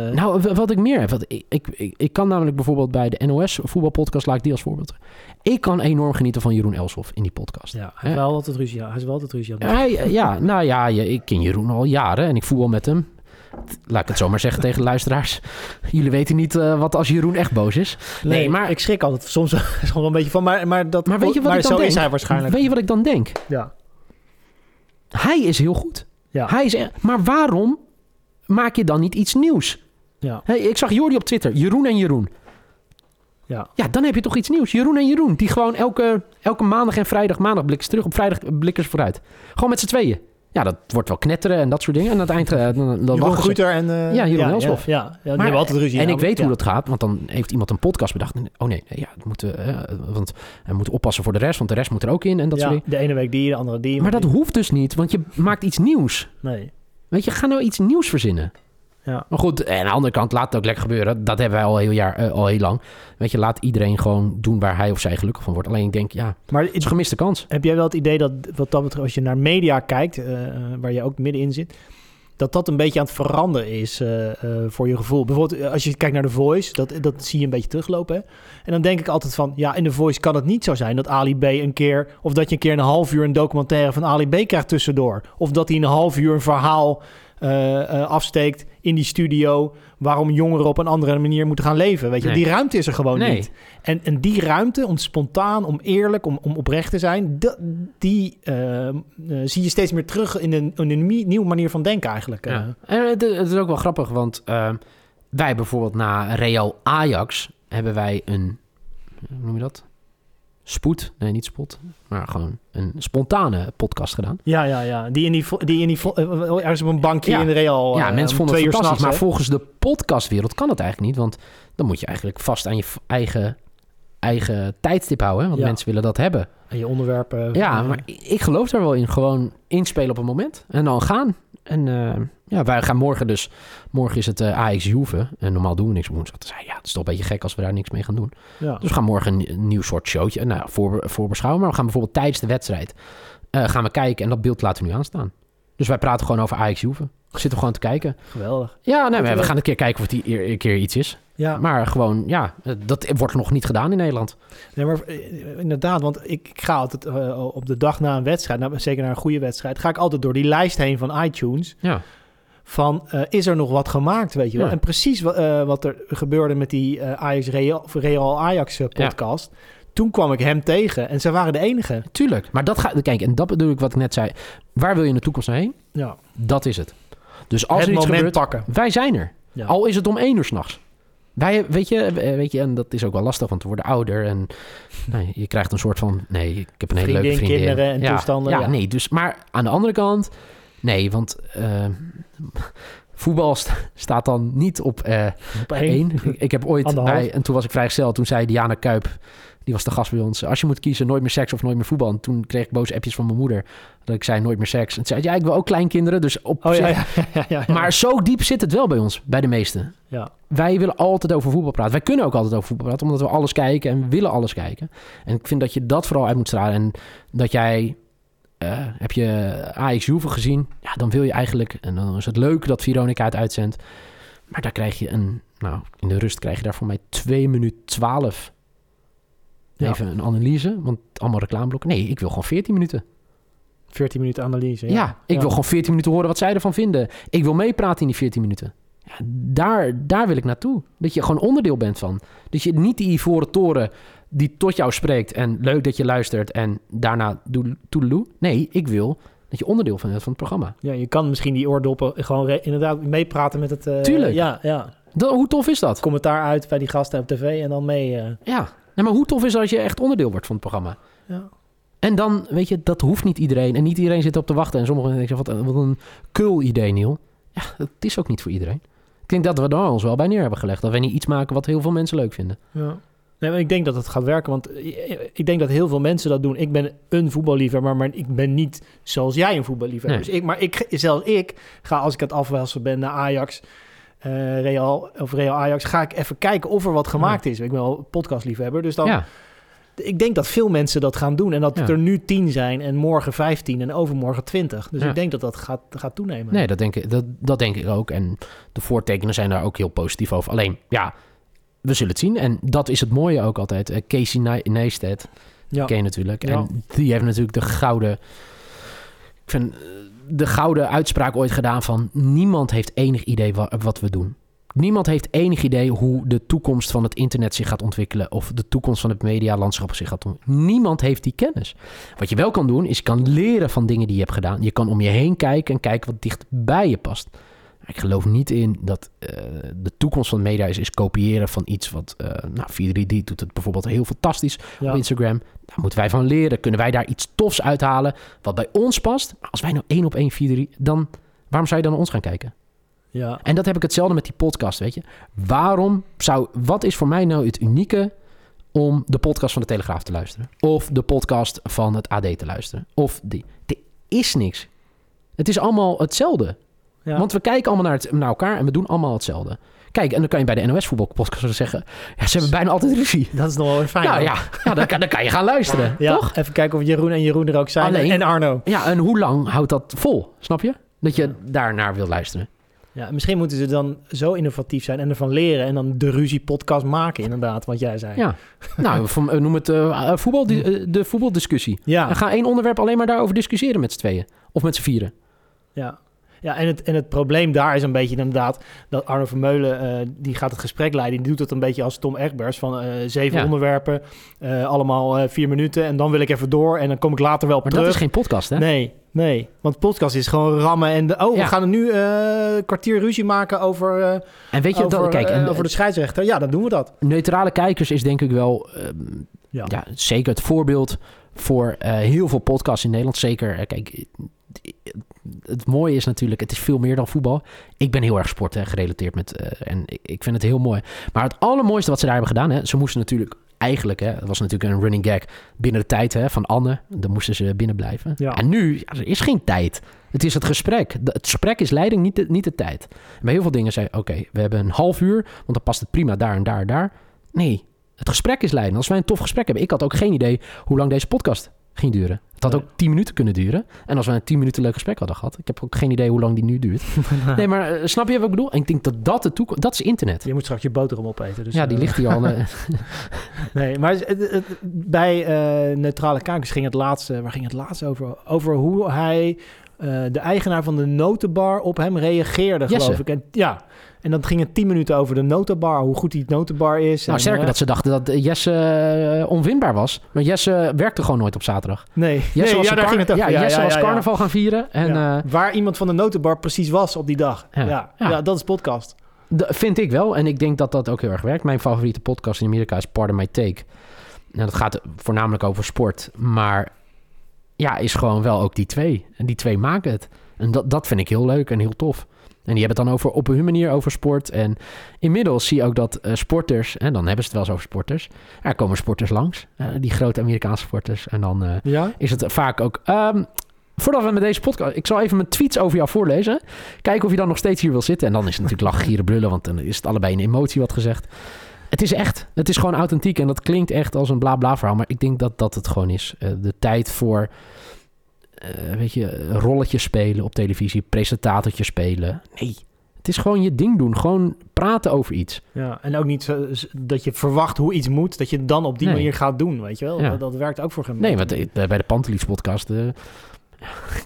eh. nou, wat ik meer heb... Wat ik, ik, ik, ik kan namelijk bijvoorbeeld bij de NOS voetbalpodcast... laat ik die als voorbeeld. Ik kan enorm genieten van Jeroen Elshoff in die podcast. ja, hij is wel altijd ruzie. Hij is wel altijd ruzie. Hij, eh, ja, nou ja, je- ik ken Jeroen al jaren en ik voetbal met hem. Laat ik het zo maar zeggen tegen de luisteraars. Jullie weten niet eh, wat als Jeroen echt boos is. Nee, Nee, maar ik schrik altijd soms gewoon wel een beetje van. Maar, maar, dat, Maar weet je wat ik dan zo denk? is hij waarschijnlijk. Weet je wat ik dan denk? Ja. Hij is heel goed. Ja. Hij is, e- maar waarom maak je dan niet iets nieuws? Ja. Hey, ik zag Jordi op Twitter. Jeroen en Jeroen. Ja. Ja, dan heb je toch iets nieuws. Jeroen en Jeroen. Die gewoon elke, elke maandag en vrijdag... Maandag blikken terug, op vrijdag blikken ze vooruit. Gewoon met z'n tweeën. Ja, dat wordt wel knetteren en dat soort dingen. En aan het eind... dan, dan Jeroen. Guter en... eh, Ja, Jeroen ja, Elshoff. Ja, ja, ja die Maar- hebben altijd ruzie. En ik namelijk. weet hoe dat gaat, want dan heeft iemand een podcast bedacht. En, oh nee, ja, we moeten, eh, want we moeten oppassen voor de rest, want de rest moet er ook in en dat soort dingen. de ene week die, de andere die. Maar dat hoeft dus niet, want je maakt iets nieuws. Nee. Weet je, ga nou iets nieuws verzinnen. Ja. Maar goed, en aan de andere kant, laat het ook lekker gebeuren. Dat hebben wij al heel, jaar, eh, al heel lang. Weet je, laat iedereen gewoon doen waar hij of zij gelukkig van wordt. Alleen ik denk, ja, Maar het is een gemiste kans. heb jij wel het idee dat, wat dat betreft, als je naar media kijkt, eh, waar je ook middenin zit, dat dat een beetje aan het veranderen is eh, voor je gevoel? Bijvoorbeeld, als je kijkt naar The Voice, dat, dat zie je een beetje teruglopen. Hè? En dan denk ik altijd van, ja, in The Voice kan het niet zo zijn dat Ali B een keer, of dat je een keer een half uur een documentaire van Ali B krijgt tussendoor. Of dat hij een half uur een verhaal afsteekt in die studio, waarom jongeren op een andere manier moeten gaan leven. Weet je, Nee. die ruimte is er gewoon Nee. niet. En, en die ruimte, om spontaan, om eerlijk, om, om oprecht te zijn, dat, die eh, eh, zie je steeds meer terug in een, in een nie- nieuwe manier van denken eigenlijk. eh. Ja. En het, is ook wel grappig, want wij bijvoorbeeld na Real Ajax hebben wij een, hoe noem je dat? Spoed? Nee, niet spot, maar gewoon een spontane podcast gedaan. Ja, ja, ja. Die in die, die in die vo- eh, ergens op een bankje Ja. in de Real. ja, eh, mensen vonden het fantastisch, maar volgens de podcastwereld kan het eigenlijk niet, want dan moet je eigenlijk vast aan je eigen, eigen tijdstip houden, want Ja. mensen willen dat hebben. En je onderwerpen. Ja, eh, maar ik geloof daar wel in. Gewoon inspelen op een moment en dan gaan. En eh, ja, wij gaan morgen dus... Morgen is het eh AX Juve. En normaal doen we niks woensdag. Toen zei ja, het is toch een beetje gek als we daar niks mee gaan doen. ja. Dus we gaan morgen een, een nieuw soort showtje. Nou, voor, voorbeschouwen. Maar we gaan bijvoorbeeld tijdens de wedstrijd... eh, gaan we kijken en dat beeld laten we nu aanstaan. Dus wij praten gewoon over AX Juve. We zitten gewoon te kijken. Geweldig. Ja, nee, we gaan een keer kijken of het die een keer iets is. Ja, Maar gewoon, ja, dat wordt nog niet gedaan in Nederland. nee, maar eh, inderdaad, want ik, ik ga altijd op de dag na een wedstrijd, nou, zeker na een goede wedstrijd, ga ik altijd door die lijst heen van iTunes. Ja, van eh, is er nog wat gemaakt, weet je wel? Ja. En precies eh, wat er gebeurde met die eh, Ajax Real, Real Ajax podcast. Toen kwam ik hem tegen en zij waren de enige. tuurlijk. Maar dat gaat, kijk, en dat bedoel ik wat ik net zei. Waar wil je in de toekomst heen? Ja, Dat is het. Dus als het er iets moment gebeurt, pakken. wij zijn er. Ja. Al is het om één uur s'nachts. Wij, weet je, weet je, en dat is ook wel lastig, want we worden ouder en nou, je krijgt een soort van, nee, ik heb een hele leuke Vriendin, kinderen en ja, toestanden, ja. nee, dus, maar aan de andere kant, nee, want eh, voetbal st- staat dan niet op eh Op één. één. Ik, heb ooit bij, en toen was ik vrijgesteld, toen zei Diana Kuip, die was de gast bij ons, als je moet kiezen, nooit meer seks of nooit meer voetbal. En toen kreeg ik boze appjes van mijn moeder, dat ik zei nooit meer seks. En zei ja, ik wil ook kleinkinderen, dus op Oh ja, ja, ja, maar zo diep zit het wel bij ons, bij de meesten. Ja. Wij willen altijd over voetbal praten. Wij kunnen ook altijd over voetbal praten, omdat we alles kijken en we willen alles kijken. En ik vind dat je dat vooral uit moet stralen. En dat jij, eh, heb je AX Juve gezien? Ja, dan wil je eigenlijk, en dan is het leuk dat Veronica het uitzendt. Maar daar krijg je een, nou, in de rust krijg je daar voor mij 2 minuten 12 Ja. Even een analyse, want allemaal reclameblokken. Nee, ik wil gewoon 14 minuten. 14 minuten analyse. Ja, Ja, ik Ja. wil gewoon 14 minuten horen wat zij ervan vinden. Ik wil meepraten in die 14 minuten. Ja, daar, daar wil ik naartoe. Dat je gewoon onderdeel bent van. Dat je niet die ivoren toren die tot jou spreekt en leuk dat je luistert en daarna toedeloe. Nee, ik wil dat je onderdeel van bent van het programma. Ja, je kan misschien die oordoppen gewoon inderdaad meepraten met het... eh, Tuurlijk. Ja, ja. Dat, hoe tof is dat? Commentaar uit bij die gasten op tv en dan mee... eh, Ja, nee, maar hoe tof is dat als je echt onderdeel wordt van het programma? ja. En dan, weet je, dat hoeft niet iedereen. En niet iedereen zit op te wachten. En sommigen denken, wat, wat een kul idee, Neil. Ja, dat is ook niet voor iedereen. Ik denk dat we daar ons wel bij neer hebben gelegd. Dat wij niet iets maken wat heel veel mensen leuk vinden. Ja. Nee, maar ik denk dat het gaat werken, want ik denk dat heel veel mensen dat doen. Ik ben een voetballiefhebber, maar ik ben niet zoals jij een voetballiefhebber. Nee. Dus ik, maar ik, zelfs ik ga als ik het afwelsen ben naar Ajax, eh, Real of Real Ajax, ga ik even kijken of er wat gemaakt is. Ik ben wel podcastliefhebber, dus dan Ja, ik denk dat veel mensen dat gaan doen en dat Ja. er nu tien zijn en morgen 15 en overmorgen 20. Dus ik denk dat dat gaat, gaat toenemen. nee, dat denk, ik, dat, dat denk ik ook. En de voortekenen zijn daar ook heel positief over. Alleen, ja, we zullen het zien. En dat is het mooie ook altijd. Eh, Casey Ne- Neistat, ja. ken je natuurlijk. Ja. En die heeft natuurlijk de gouden... Ik vind, eh, de gouden uitspraak ooit gedaan van... niemand heeft enig idee wa- wat we doen. Niemand heeft enig idee hoe de toekomst van het internet zich gaat ontwikkelen... of de toekomst van het medialandschap zich gaat ontwikkelen. Niemand heeft die kennis. Wat je wel kan doen, is je kan leren van dingen die je hebt gedaan. Je kan om je heen kijken en kijken wat dicht bij je past. Ik geloof niet in dat eh, de toekomst van media is, is kopiëren van iets wat... eh nou, 433 doet het bijvoorbeeld heel fantastisch Ja. op Instagram. Daar moeten wij van leren. Kunnen wij daar iets tofs uithalen wat bij ons past? Maar als wij nou één op één 4 dan waarom zou je dan naar ons gaan kijken? Ja. En dat heb ik hetzelfde met die podcast, weet je. Waarom zou, wat is voor mij nou het unieke om de podcast van de Telegraaf te luisteren? Of de podcast van het AD te luisteren? Of die, er is niks. Het is allemaal hetzelfde. Ja. Want we kijken allemaal naar, het, naar elkaar en we doen allemaal hetzelfde. Kijk, en dan kan je bij de NOS voetbalpodcast zeggen... Ja, ze hebben bijna altijd ruzie. dat is nog wel weer fijn. Ja, hoor. ja, ja dan, kan, dan kan je gaan luisteren, Ja, toch? even kijken of Jeroen en Jeroen er ook zijn. Alleen- en Arno. Ja, en hoe lang houdt dat vol? Snap je? Dat je daarnaar wil luisteren. Ja, misschien moeten ze dan zo innovatief zijn en ervan leren en dan de ruzie-podcast maken, inderdaad, wat jij zei. Ja. nou, eh, noem het eh, voetbal, eh, de voetbaldiscussie. ja, En ga één onderwerp alleen maar daarover discussiëren met z'n tweeën. Of met z'n vieren. ja. Ja en, het, en het probleem daar is een beetje inderdaad dat Arno Vermeulen, eh, die gaat het gesprek leiden. Die doet het een beetje als Tom Egbers, van eh, zeven Ja. onderwerpen, eh, allemaal vier minuten en dan wil ik even door en dan kom ik later wel op Maar terug. dat is geen podcast, hè? Nee, nee. Want podcast is gewoon rammen en... De, oh, Ja. we gaan er nu een kwartier ruzie maken over, En weet je, over, dat, kijk, en, over de scheidsrechter. Ja, dan doen we dat. neutrale kijkers is denk ik wel ehm, Ja. ja, zeker het voorbeeld voor heel veel podcasts in Nederland. Zeker, kijk, het mooie is natuurlijk, het is veel meer dan voetbal. Ik ben heel erg sport hè, gerelateerd met, eh, en ik, ik vind het heel mooi. Maar het allermooiste wat ze daar hebben gedaan, hè, ze moesten natuurlijk eigenlijk, hè, het was natuurlijk een running gag binnen de tijd hè, van Anne. Dan moesten ze binnen blijven. Ja. En nu, ja, er is geen tijd. Het is het gesprek. De- het gesprek is leiding, niet de, niet de tijd. En bij heel veel dingen zei oké, we hebben een half uur, want dan past het prima daar en daar en daar. Nee, het gesprek is leiding. Als wij een tof gesprek hebben, ik had ook geen idee hoe lang deze podcast ging duren. Het had ook 10 minuten kunnen duren. En als wij een 10 minuten leuk gesprek hadden gehad, ik heb ook geen idee hoe lang die nu duurt. nee, maar eh, snap je wat ik bedoel? En ik denk dat dat de toekomst, dat is internet. Je moet straks je boterham opeten. Dus, ja, die eh, ligt hier al. eh, Nee, maar het- het- het- bij Neutrale Kijkers ging het laatste... Waar ging het laatst over? Over hoe hij... de eigenaar van de notenbar op hem reageerde, Jesse. geloof ik. En, ja, en dan ging het tien minuten over de notenbar. Hoe goed die notenbar is. nou, en, sterker eh, dat ze dachten dat Jesse eh, onwinbaar was. Maar Jesse werkte gewoon nooit op zaterdag. Nee, Jesse nee was, ja, zijn daar car- ging het over. ja, Jesse was carnaval gaan vieren. En eh, Waar iemand van de notenbar precies was op die dag. Ja. Ja, dat is podcast. Dat vind ik wel. En ik denk dat dat ook heel erg werkt. Mijn favoriete podcast in Amerika is Pardon My Take. En dat gaat voornamelijk over sport. Maar ja, is gewoon wel ook die twee. En die twee maken het. En dat, dat vind ik heel leuk en heel tof. En die hebben het dan over, op hun manier over sport. En inmiddels zie je ook dat eh, sporters... en dan hebben ze het wel eens over sporters. Er komen sporters langs. eh, die grote Amerikaanse sporters. En dan eh, Ja? is het vaak ook... ehm, voordat we met deze podcast... Ik zal even mijn tweets over jou voorlezen. Kijken of je dan nog steeds hier wil zitten. En dan is het natuurlijk lachen, gieren, brullen. Want dan is het allebei een emotie wat gezegd. Het is echt. Het is gewoon authentiek. En dat klinkt echt als een bla bla verhaal. Maar ik denk dat dat het gewoon is. De tijd voor... eh, weet je, rolletjes spelen op televisie. Presentatortjes spelen. Nee. Het is gewoon je ding doen. Gewoon praten over iets. Ja, en ook niet zo, dat je verwacht hoe iets moet, dat je het dan op die Nee. manier gaat doen, weet je wel. Ja. Dat, dat werkt ook voor geen Nee, want eh, bij de Pantelis podcast...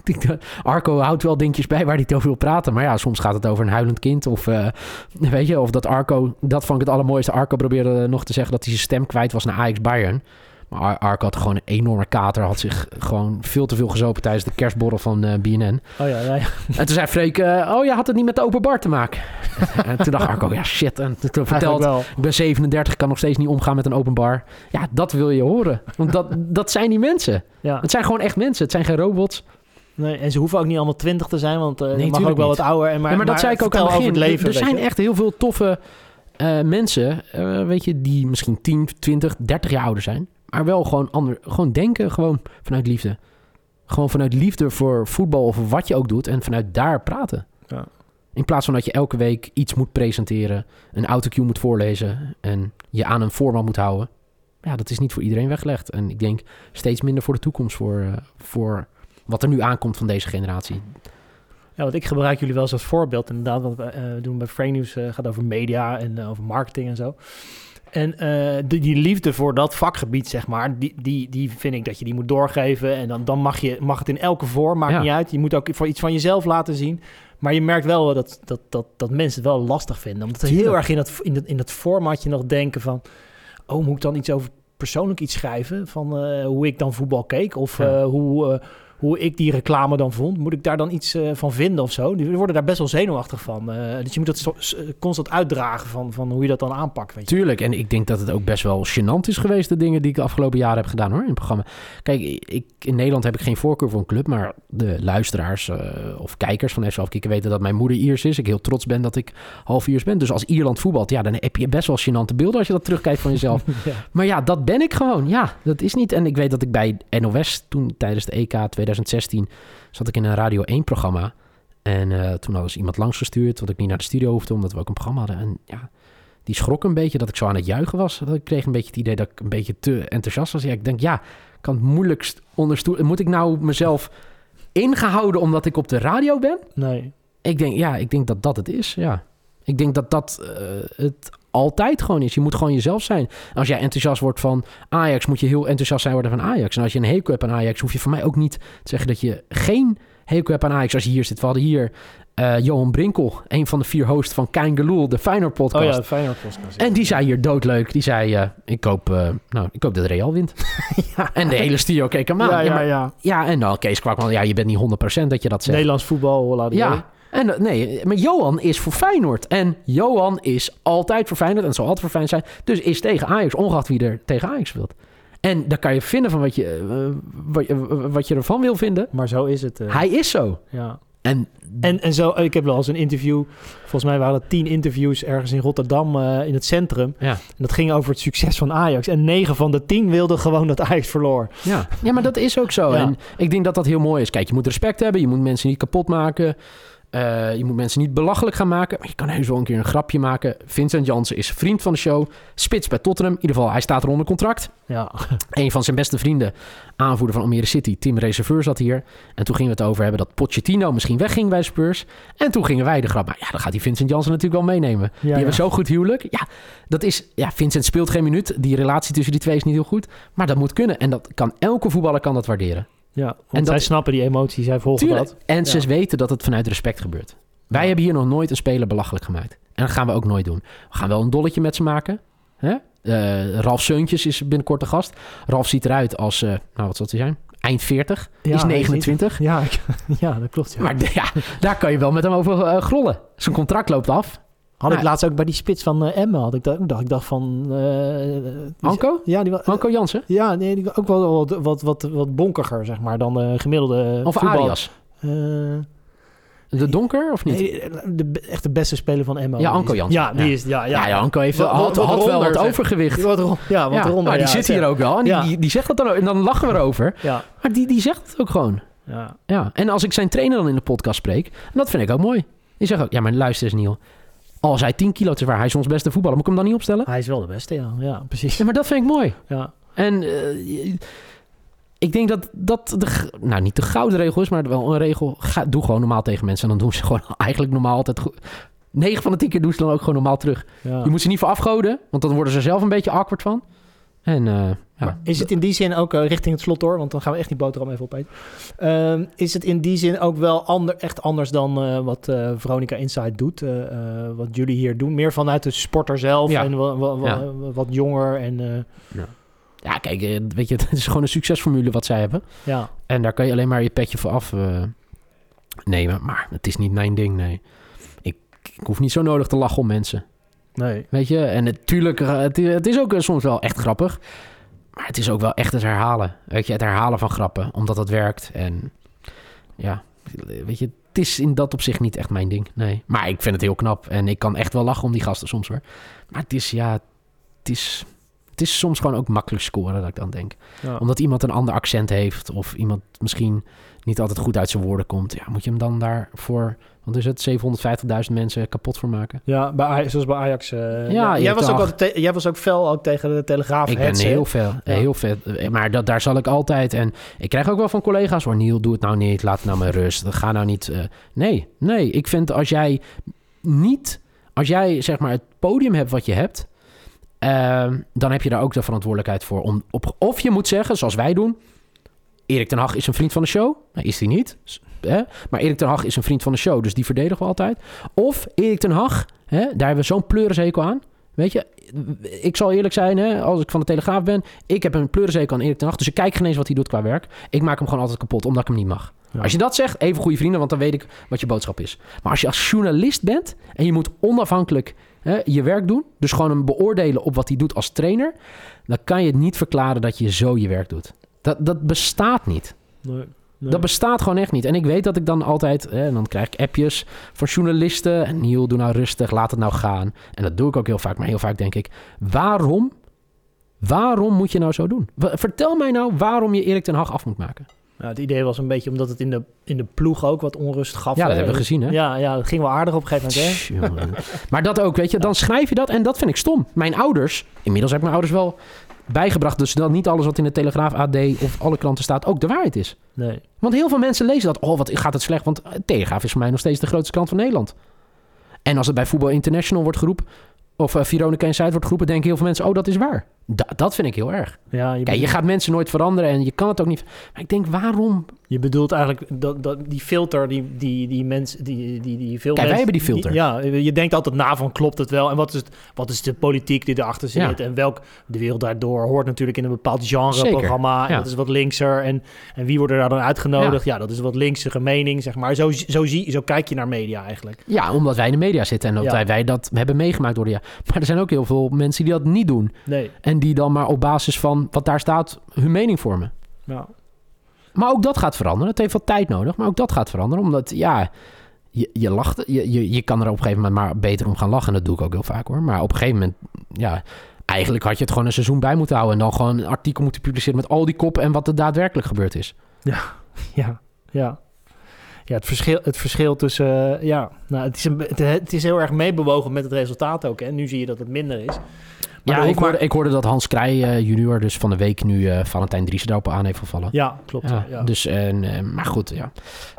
dat Arco houdt wel dingetjes bij waar hij het over wil praten. Maar ja, soms gaat het over een huilend kind. Of weet je, of dat Arco... Dat vond ik het allermooiste. Arco probeerde nog te zeggen dat hij zijn stem kwijt was naar Ajax Bayern. Maar Ar- Arco had gewoon een enorme kater. Had zich gewoon veel te veel gezopen tijdens de kerstborrel van eh, BNN. Oh ja, ja, ja. En toen zei Freek, eh, oh, je had het niet met de open bar te maken. en toen dacht Arco, ja shit. En toen Eigenlijk verteld, wel. ik ben 37, kan nog steeds niet omgaan met een open bar. Ja, dat wil je horen. Want dat, dat zijn die mensen. Ja. Het zijn gewoon echt mensen. Het zijn geen robots. Nee, en ze hoeven ook niet allemaal twintig te zijn, want eh je mag ook wel niet. wat ouder. En maar, ja, maar dat zei ik ook aan het begin. leven. er zijn je. echt heel veel toffe mensen, weet je, die misschien 10, 20, 30 jaar ouder zijn. Maar wel gewoon, ander, gewoon denken, gewoon vanuit liefde. Gewoon vanuit liefde voor voetbal of wat je ook doet. En vanuit daar praten. Ja. In plaats van dat je elke week iets moet presenteren. Een autocue moet voorlezen. En je aan een format moet houden. Ja, dat is niet voor iedereen weggelegd. En ik denk steeds minder voor de toekomst. Voor, eh, voor wat er nu aankomt van deze generatie. Ja, want ik gebruik jullie wel eens als voorbeeld. Inderdaad, wat we eh, doen bij Frame News eh, gaat over media en eh, over marketing en zo. En eh, die, die liefde voor dat vakgebied, zeg maar, die, die, die vind ik dat je die moet doorgeven. En dan, dan mag, je, mag het in elke vorm, maakt Ja. niet uit. Je moet ook voor iets van jezelf laten zien. Maar je merkt wel dat, dat, dat, dat mensen het wel lastig vinden. Omdat ze heel erg in dat, in, dat, in dat formatje nog denken van... Oh, moet ik dan iets over persoonlijk iets schrijven? Van eh, hoe ik dan voetbal keek? Of Ja. eh, hoe, hoe ik die reclame dan vond. Moet ik daar dan iets eh, van vinden of zo? Die worden daar best wel zenuwachtig van. Eh, dus je moet het zo- s- constant uitdragen van, van hoe je dat dan aanpakt. Weet je? Tuurlijk, en ik denk dat het ook best wel gênant is geweest, de dingen die ik de afgelopen jaren heb gedaan hoor, in het programma. Kijk, ik, in Nederland heb ik geen voorkeur voor een club, maar de luisteraars eh, of kijkers van FC Afkikken weten dat mijn moeder Iers is. Ik heel trots ben dat ik half Iers ben. Dus als Ierland voetbalt, ja, dan heb je best wel gênante beelden als je dat terugkijkt van jezelf. Ja. Maar ja, dat ben ik gewoon. Ja, dat is niet. En ik weet dat ik bij NOS toen tijdens de EK 2016 zat ik in een Radio 1 programma. En eh, toen hadden ze iemand langsgestuurd, dat ik niet naar de studio hoefde, omdat we ook een programma hadden. En ja, die schrok een beetje dat ik zo aan het juichen was. Dat ik kreeg een beetje het idee dat ik een beetje te enthousiast was. Ja, ik denk, ja, ik kan het moeilijkst onderstoelen. Moet ik nou mezelf ingehouden omdat ik op de radio ben? Nee. Ik denk, ja, ik denk dat dat het is, ja. Ik denk dat dat eh, het altijd gewoon is. Je moet gewoon jezelf zijn. Als jij enthousiast wordt van Ajax, moet je heel enthousiast zijn worden van Ajax. En als je een hekel hebt aan Ajax, hoef je van mij ook niet te zeggen dat je geen hekel hebt aan Ajax. Als je hier zit, we hadden hier eh, Johan Brinkel, een van de vier hosts van Kein Geloel, de Feyenoord podcast. Oh ja, Feyenoord podcast. En die zei hier doodleuk. Die zei, eh, ik, hoop, eh, nou, ik hoop dat Real wint. En de hele studio keek hem aan. ja, Ja, ja, maar- ja. ja, en dan Kees Kwakman, ja, je bent niet 100% dat je dat zegt. Nederlands voetbal, laat Ja, en eh, nee, maar Johan is voor Feyenoord. En Johan is altijd voor Feyenoord en zal altijd voor Feyenoord zijn. Dus is tegen Ajax, ongeacht wie er tegen Ajax speelt. En daar kan je vinden van wat je, eh, wat, je- wat je ervan wil vinden. Maar zo is het. eh, Hij is zo. ja. En, En, en zo, ik heb wel eens een interview. Volgens mij waren het tien interviews ergens in Rotterdam eh, in het centrum. ja. En dat ging over het succes van Ajax. En negen van de tien wilden gewoon dat Ajax verloor. Ja. ja, maar dat is ook zo. Ja. En ik denk dat dat heel mooi is. Kijk, je moet respect hebben. Je moet mensen niet kapot maken. Eh, je moet mensen niet belachelijk gaan maken. Maar je kan heus wel een keer een grapje maken. Vincent Jansen is vriend van de show. Spits bij Tottenham. In ieder geval, hij staat er onder contract. Ja, Een van zijn beste vrienden, aanvoerder van Almere City, Tim Reserveur, zat hier. En toen gingen we het over hebben dat Pochettino misschien wegging bij Spurs. En toen gingen wij de grap. Maar ja, dan gaat die Vincent Jansen natuurlijk wel meenemen. die ja. hebben zo'n goed huwelijk. Ja, dat is. Ja, Vincent speelt geen minuut. Die relatie tussen die twee is niet heel goed. Maar dat moet kunnen. En dat kan elke voetballer kan dat waarderen. Ja, want En dat- zij snappen die emoties, zij volgen Tuurlijk. dat. En ze weten dat het vanuit respect gebeurt. Wij Ja. hebben hier nog nooit een speler belachelijk gemaakt. En dat gaan we ook nooit doen. We gaan wel een dolletje met ze maken. Hè? Eh, Ralf Seuntjes is binnenkort de gast. Ralf ziet eruit als, eh, nou wat zal hij zijn? Eind 40. Ja, is hij 29. Ja, ja, dat klopt. Ja. Maar ja, daar kan je wel met hem over eh, grollen. Zijn contract loopt af. Had ik maar- laatst ook bij die spits van eh Emmen. Had ik, dat, dacht, ik dacht van... eh, die- Anko? Ja, die, Anko Jansen? ja nee, die, ook wel wat, wat, wat, wat bonkiger, zeg maar, dan de gemiddelde Of voetbal. Arias? Eh, De Donker of niet? nee, de, echt de beste speler van Emmen. Ja, Anko Jansen. Ja, die is... Ja, Ja, ja, ja, Anko heeft, Wat- had, wat- wel wat overgewicht. Wat ron- ja, wat Ja, maar die zit hier ook wel. En die, die zegt dat dan ook. En dan lachen we erover. Ja, Maar die, die zegt het ook gewoon. ja. Ja, en als ik zijn trainer dan in de podcast spreek, en dat vind ik ook mooi. Die zegt ook, ja, maar luister eens Niel. Als hij 10 kilo te zwaar, hij is ons beste voetballer, moet ik hem dan niet opstellen? Hij is wel de beste, ja. Ja, precies. Ja, maar dat vind ik mooi. Ja, En eh, ik denk dat dat, de, nou niet de gouden regel is, maar wel een regel. Ga, doe gewoon normaal tegen mensen en dan doen ze gewoon eigenlijk normaal altijd goed. 9 van de 10 keer doen ze dan ook gewoon normaal terug. Ja. Je moet ze niet voor afgoden, want dan worden ze zelf een beetje awkward van. En eh, ja, Maar is het in die zin ook eh, richting het slot door? Want dan gaan we echt die boterham even opeten. Ehm, is het in die zin ook wel ander, echt anders dan eh, wat eh, Veronica Inside doet? eh, eh, wat jullie hier doen? Meer vanuit de sporter zelf Ja. en wa- wa- wa- Ja. wat jonger. En, eh, ja, kijk, weet je, het is gewoon een succesformule wat zij hebben. ja. En daar kan je alleen maar je petje voor af eh, nemen. Maar het is niet mijn ding, nee. Ik, ik hoef niet zo nodig te lachen om mensen. Nee. Weet je, en natuurlijk, het, het is ook soms wel echt grappig. Maar het is ook wel echt het herhalen. Weet je, het herhalen van grappen, omdat dat werkt. En ja, weet je, het is in dat opzicht niet echt mijn ding. Nee. Maar ik vind het heel knap. En ik kan echt wel lachen om die gasten soms hoor. Maar het is, ja, het is, het is soms gewoon ook makkelijk scoren, dat ik dan denk. Ja. Omdat iemand een ander accent heeft. Of iemand misschien niet altijd goed uit zijn woorden komt. Ja, moet je hem dan daarvoor, wat is het, 750.000 mensen kapot voor maken? Ja, bij Ajax, zoals bij Ajax. eh, Ja, jij, was ook te- jij was ook fel ook tegen de Telegraaf. Ik ben heel veel, heel vet. Eh, Maar dat, daar zal ik altijd. En ik krijg ook wel van collega's hoor. Niel, doe het nou niet. Laat het nou maar rust. Ga nou niet. eh, nee, nee. Ik vind als jij niet. Als jij zeg maar het podium hebt wat je hebt. ehm, dan heb je daar ook de verantwoordelijkheid voor. Om op, of je moet zeggen, zoals wij doen. Erik ten Hag is een vriend van de show. Nou, is hij niet. Hè? Maar Erik ten Hag is een vriend van de show. Dus die verdedigen we altijd. Of Erik ten Hag. Hè? Daar hebben we zo'n pleurenzekel aan. Weet je, ik zal eerlijk zijn, hè, als ik van de Telegraaf ben. Ik heb een pleurenzekel aan Erik ten Hag. Dus ik kijk geen eens wat hij doet qua werk. Ik maak hem gewoon altijd kapot, omdat ik hem niet mag. Ja. Als je dat zegt, even goede vrienden, want dan weet ik wat je boodschap is. Maar als je als journalist bent en je moet onafhankelijk hè, je werk doen. Dus gewoon hem beoordelen op wat hij doet als trainer. Dan kan je het niet verklaren dat je zo je werk doet. Dat, dat bestaat niet. Nee, nee. Dat bestaat gewoon echt niet. En ik weet dat ik dan altijd... Hè, en dan krijg ik appjes van journalisten. En Niel, doe nou rustig, laat het nou gaan. En dat doe ik ook heel vaak. Maar heel vaak denk ik... Waarom? Waarom moet je nou zo doen? Vertel mij nou waarom je Erik ten Hag af moet maken. Het idee was een beetje omdat het in de, in de ploeg ook wat onrust gaf. Ja, dat hè. hebben we gezien, hè? Ja, ja, het ging wel aardig op een gegeven moment. Hè? Maar dat ook, weet je. Dan schrijf je dat en dat vind ik stom. Mijn ouders... Inmiddels heb ik mijn ouders wel bijgebracht... dus dat niet alles wat in de Telegraaf, AD of alle kranten staat... ook de waarheid is. Nee. Want heel veel mensen lezen dat. Oh, wat gaat het slecht? Want Telegraaf is voor mij nog steeds de grootste krant van Nederland. En als het bij Voetbal International wordt geroepen... of uh, Veronica Inside wordt geroepen... denken heel veel mensen, oh, dat is waar. Da- dat vind ik heel erg. Ja, je, Kijk, je gaat mensen nooit veranderen en je kan het ook niet... Maar ik denk, waarom? Je bedoelt eigenlijk dat, dat die filter, die, die, die mensen, die, die, die veel Kijk, wij mensen- hebben die filter. ja, je denkt altijd na van klopt het wel en wat is, het, wat is de politiek die erachter zit Ja. en welk de wereld daardoor hoort natuurlijk in een bepaald genre Zeker, programma en ja. dat is wat linkser en, en wie wordt er daar dan uitgenodigd? Ja, dat is wat linksere mening zeg maar. Zo, zo, zie, zo kijk je naar media eigenlijk. Ja, omdat wij in de media zitten en Ja. wij, wij dat hebben meegemaakt door de. Maar er zijn ook heel veel mensen die dat niet doen. Nee. En die dan maar op basis van wat daar staat hun mening vormen. Ja. Maar ook dat gaat veranderen. Het heeft wat tijd nodig, maar ook dat gaat veranderen. Omdat, ja, je, je lacht. Je, je, je kan er op een gegeven moment maar beter om gaan lachen. En dat doe ik ook heel vaak hoor. Maar op een gegeven moment, ja, eigenlijk had je het gewoon een seizoen bij moeten houden. En dan gewoon een artikel moeten publiceren met al die koppen en wat er daadwerkelijk gebeurd is. Ja, ja. Ja, het verschil, het verschil tussen... eh, ja, nou, het, is een, het, het is heel erg meebewogen met het resultaat ook. Hè. Nu zie je dat het minder is. Maar ja, ik maar- hoorde, ik hoorde dat Hans Krij eh, junior dus van de week nu eh Valentijn Driessen daarop aan heeft gevallen. Ja, klopt. Ja, Ja, Dus, en, eh, maar goed, ja.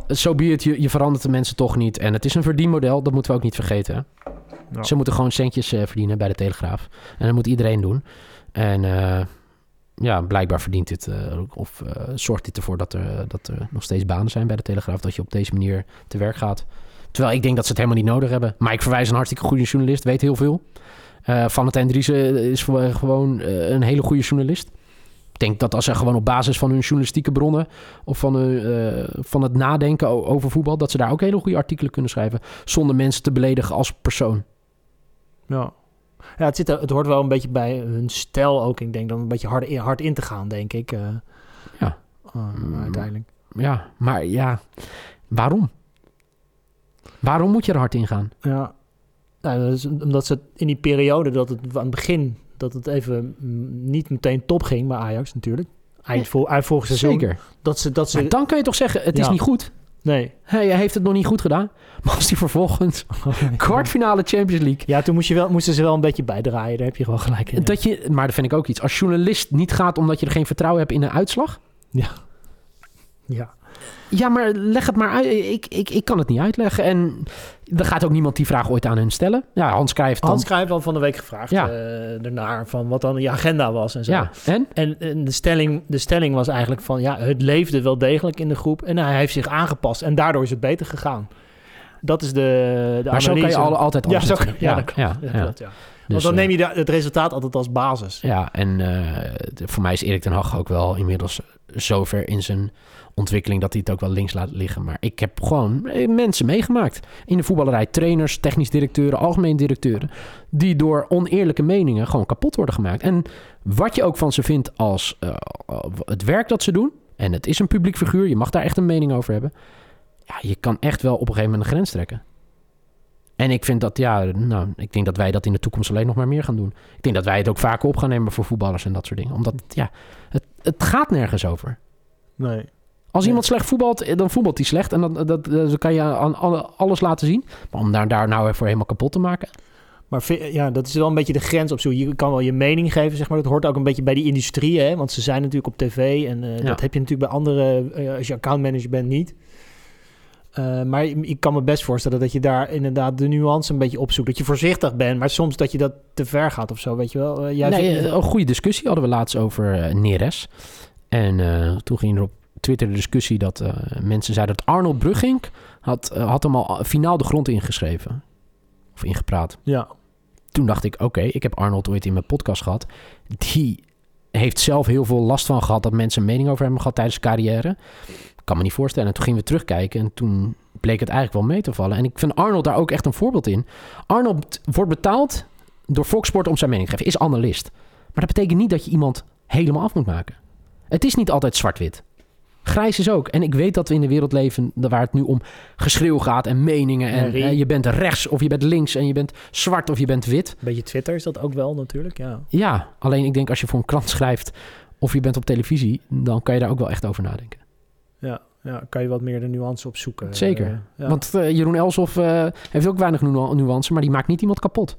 Zo be it, je, je verandert de mensen toch niet. En het is een verdienmodel, dat moeten we ook niet vergeten. hè. Ja. Ze moeten gewoon centjes eh, verdienen bij de Telegraaf. En dat moet iedereen doen. En eh, ja, blijkbaar verdient dit, eh, of eh, zorgt dit ervoor dat er, dat er nog steeds banen zijn bij de Telegraaf. Dat je op deze manier te werk gaat. Terwijl ik denk dat ze het helemaal niet nodig hebben. Maar ik verwijs een hartstikke goede journalist, weet heel veel. Eh Valentijn Driessen is gewoon een hele goede journalist. Ik denk dat als ze gewoon op basis van hun journalistieke bronnen... of van, hun, van het nadenken over voetbal... dat ze daar ook hele goede artikelen kunnen schrijven... zonder mensen te beledigen als persoon. Ja. Ja, het, zit, er- het hoort wel een beetje bij hun stijl ook. Ik denk dan een beetje hard in, hard in te gaan, denk ik. eh. Ja. Eh, Mm. uiteindelijk. Ja, maar ja, waarom? Waarom moet je er hard in gaan? Ja. Nou, omdat ze in die periode dat het aan het begin... dat het even mm, niet meteen top ging bij Ajax natuurlijk. Eind, vol, eind vorig seizoen. Zeker. Dat ze... Dat ze Maar dan kan je toch zeggen, het is niet goed. Nee. Hij heeft het nog niet goed gedaan. Maar als hij vervolgens kwartfinale Champions League... Ja, toen moest je wel, moesten ze wel een beetje bijdraaien. Daar heb je gewoon gelijk in. Dat je, maar dat vind ik ook iets. Als journalist niet gaat omdat je er geen vertrouwen hebt in een uitslag... Ja. Ja, maar leg het maar uit. Ik, ik, ik kan het niet uitleggen. En er gaat ook niemand die vraag ooit aan hun stellen. Ja, Hans Cruijff dan... Hans Cruijff al van de week gevraagd Ja. eh, daarnaar van wat dan je agenda was en zo. Ja, en? En, en de, stelling, de stelling was eigenlijk van ja, het leefde wel degelijk in de groep en hij heeft zich aangepast en daardoor is het beter gegaan. Dat is de, de Maar zo kan je al, altijd ja, zo, ja, dat klopt. ja, dat ja. klopt, ja. Dus, Want dan eh, neem je de- het resultaat altijd als basis. Ja, en eh, voor mij is Erik ten Hag ook wel inmiddels zover in zijn ontwikkeling dat hij het ook wel links laat liggen. Maar ik heb gewoon eh, mensen meegemaakt in de voetballerij. Trainers, technisch directeuren, algemeen directeuren. Die door oneerlijke meningen gewoon kapot worden gemaakt. En wat je ook van ze vindt als eh, het werk dat ze doen. En het is een publiek figuur, je mag daar echt een mening over hebben. Ja, je kan echt wel op een gegeven moment een grens trekken. En ik vind dat, ja, nou, ik denk dat wij dat in de toekomst alleen nog maar meer gaan doen. Ik denk dat wij het ook vaker op gaan nemen voor voetballers en dat soort dingen. Omdat, ja, het, het gaat nergens over. Nee. Als iemand slecht voetbalt, eh, dan voetbalt hij slecht. En dat, dat, dat kan je aan alle- alles laten zien. Maar om daar, daar nou voor helemaal kapot te maken. Maar ja, dat is wel een beetje de grens op zo. Je kan wel je mening geven, zeg maar. Dat hoort ook een beetje bij die industrie, hè. Want ze zijn natuurlijk op tv en eh, Ja. dat heb je natuurlijk bij andere, eh, als je accountmanager bent, niet. Maar ik kan me best voorstellen dat je daar inderdaad de nuance een beetje opzoekt. Dat je voorzichtig bent, maar soms dat je dat te ver gaat of zo, weet je wel. Nee, een goede discussie hadden we laatst over Neres. En toen ging er op Twitter de discussie dat eh, mensen zeiden dat Arnold Brugging had, eh, had hem al finaal de grond ingeschreven. Of ingepraat. ja. toen dacht ik, oké, ik heb Arnold ooit in mijn podcast gehad. Die heeft zelf heel veel last van gehad dat mensen een mening over hem gehad tijdens zijn carrière. Kan me niet voorstellen. En toen gingen we terugkijken en toen bleek het eigenlijk wel mee te vallen. En ik vind Arnold daar ook echt een voorbeeld in. Arnold wordt betaald door Fox Sport om zijn mening te geven. Is analist. Maar dat betekent niet dat je iemand helemaal af moet maken. Het is niet altijd zwart-wit. Grijs is ook. En ik weet dat we in de wereld leven waar het nu om geschreeuw gaat en meningen. En eh, je bent rechts of je bent links en je bent zwart of je bent wit. Een beetje Twitter is dat ook wel natuurlijk, ja. Ja, alleen ik denk als je voor een krant schrijft of je bent op televisie, dan kan je daar ook wel echt over nadenken. Ja, ja kan je wat meer de nuance opzoeken. Zeker. Eh, ja. Want eh, Jeroen Elsof heeft ook weinig nu nuance, maar die maakt niet iemand kapot.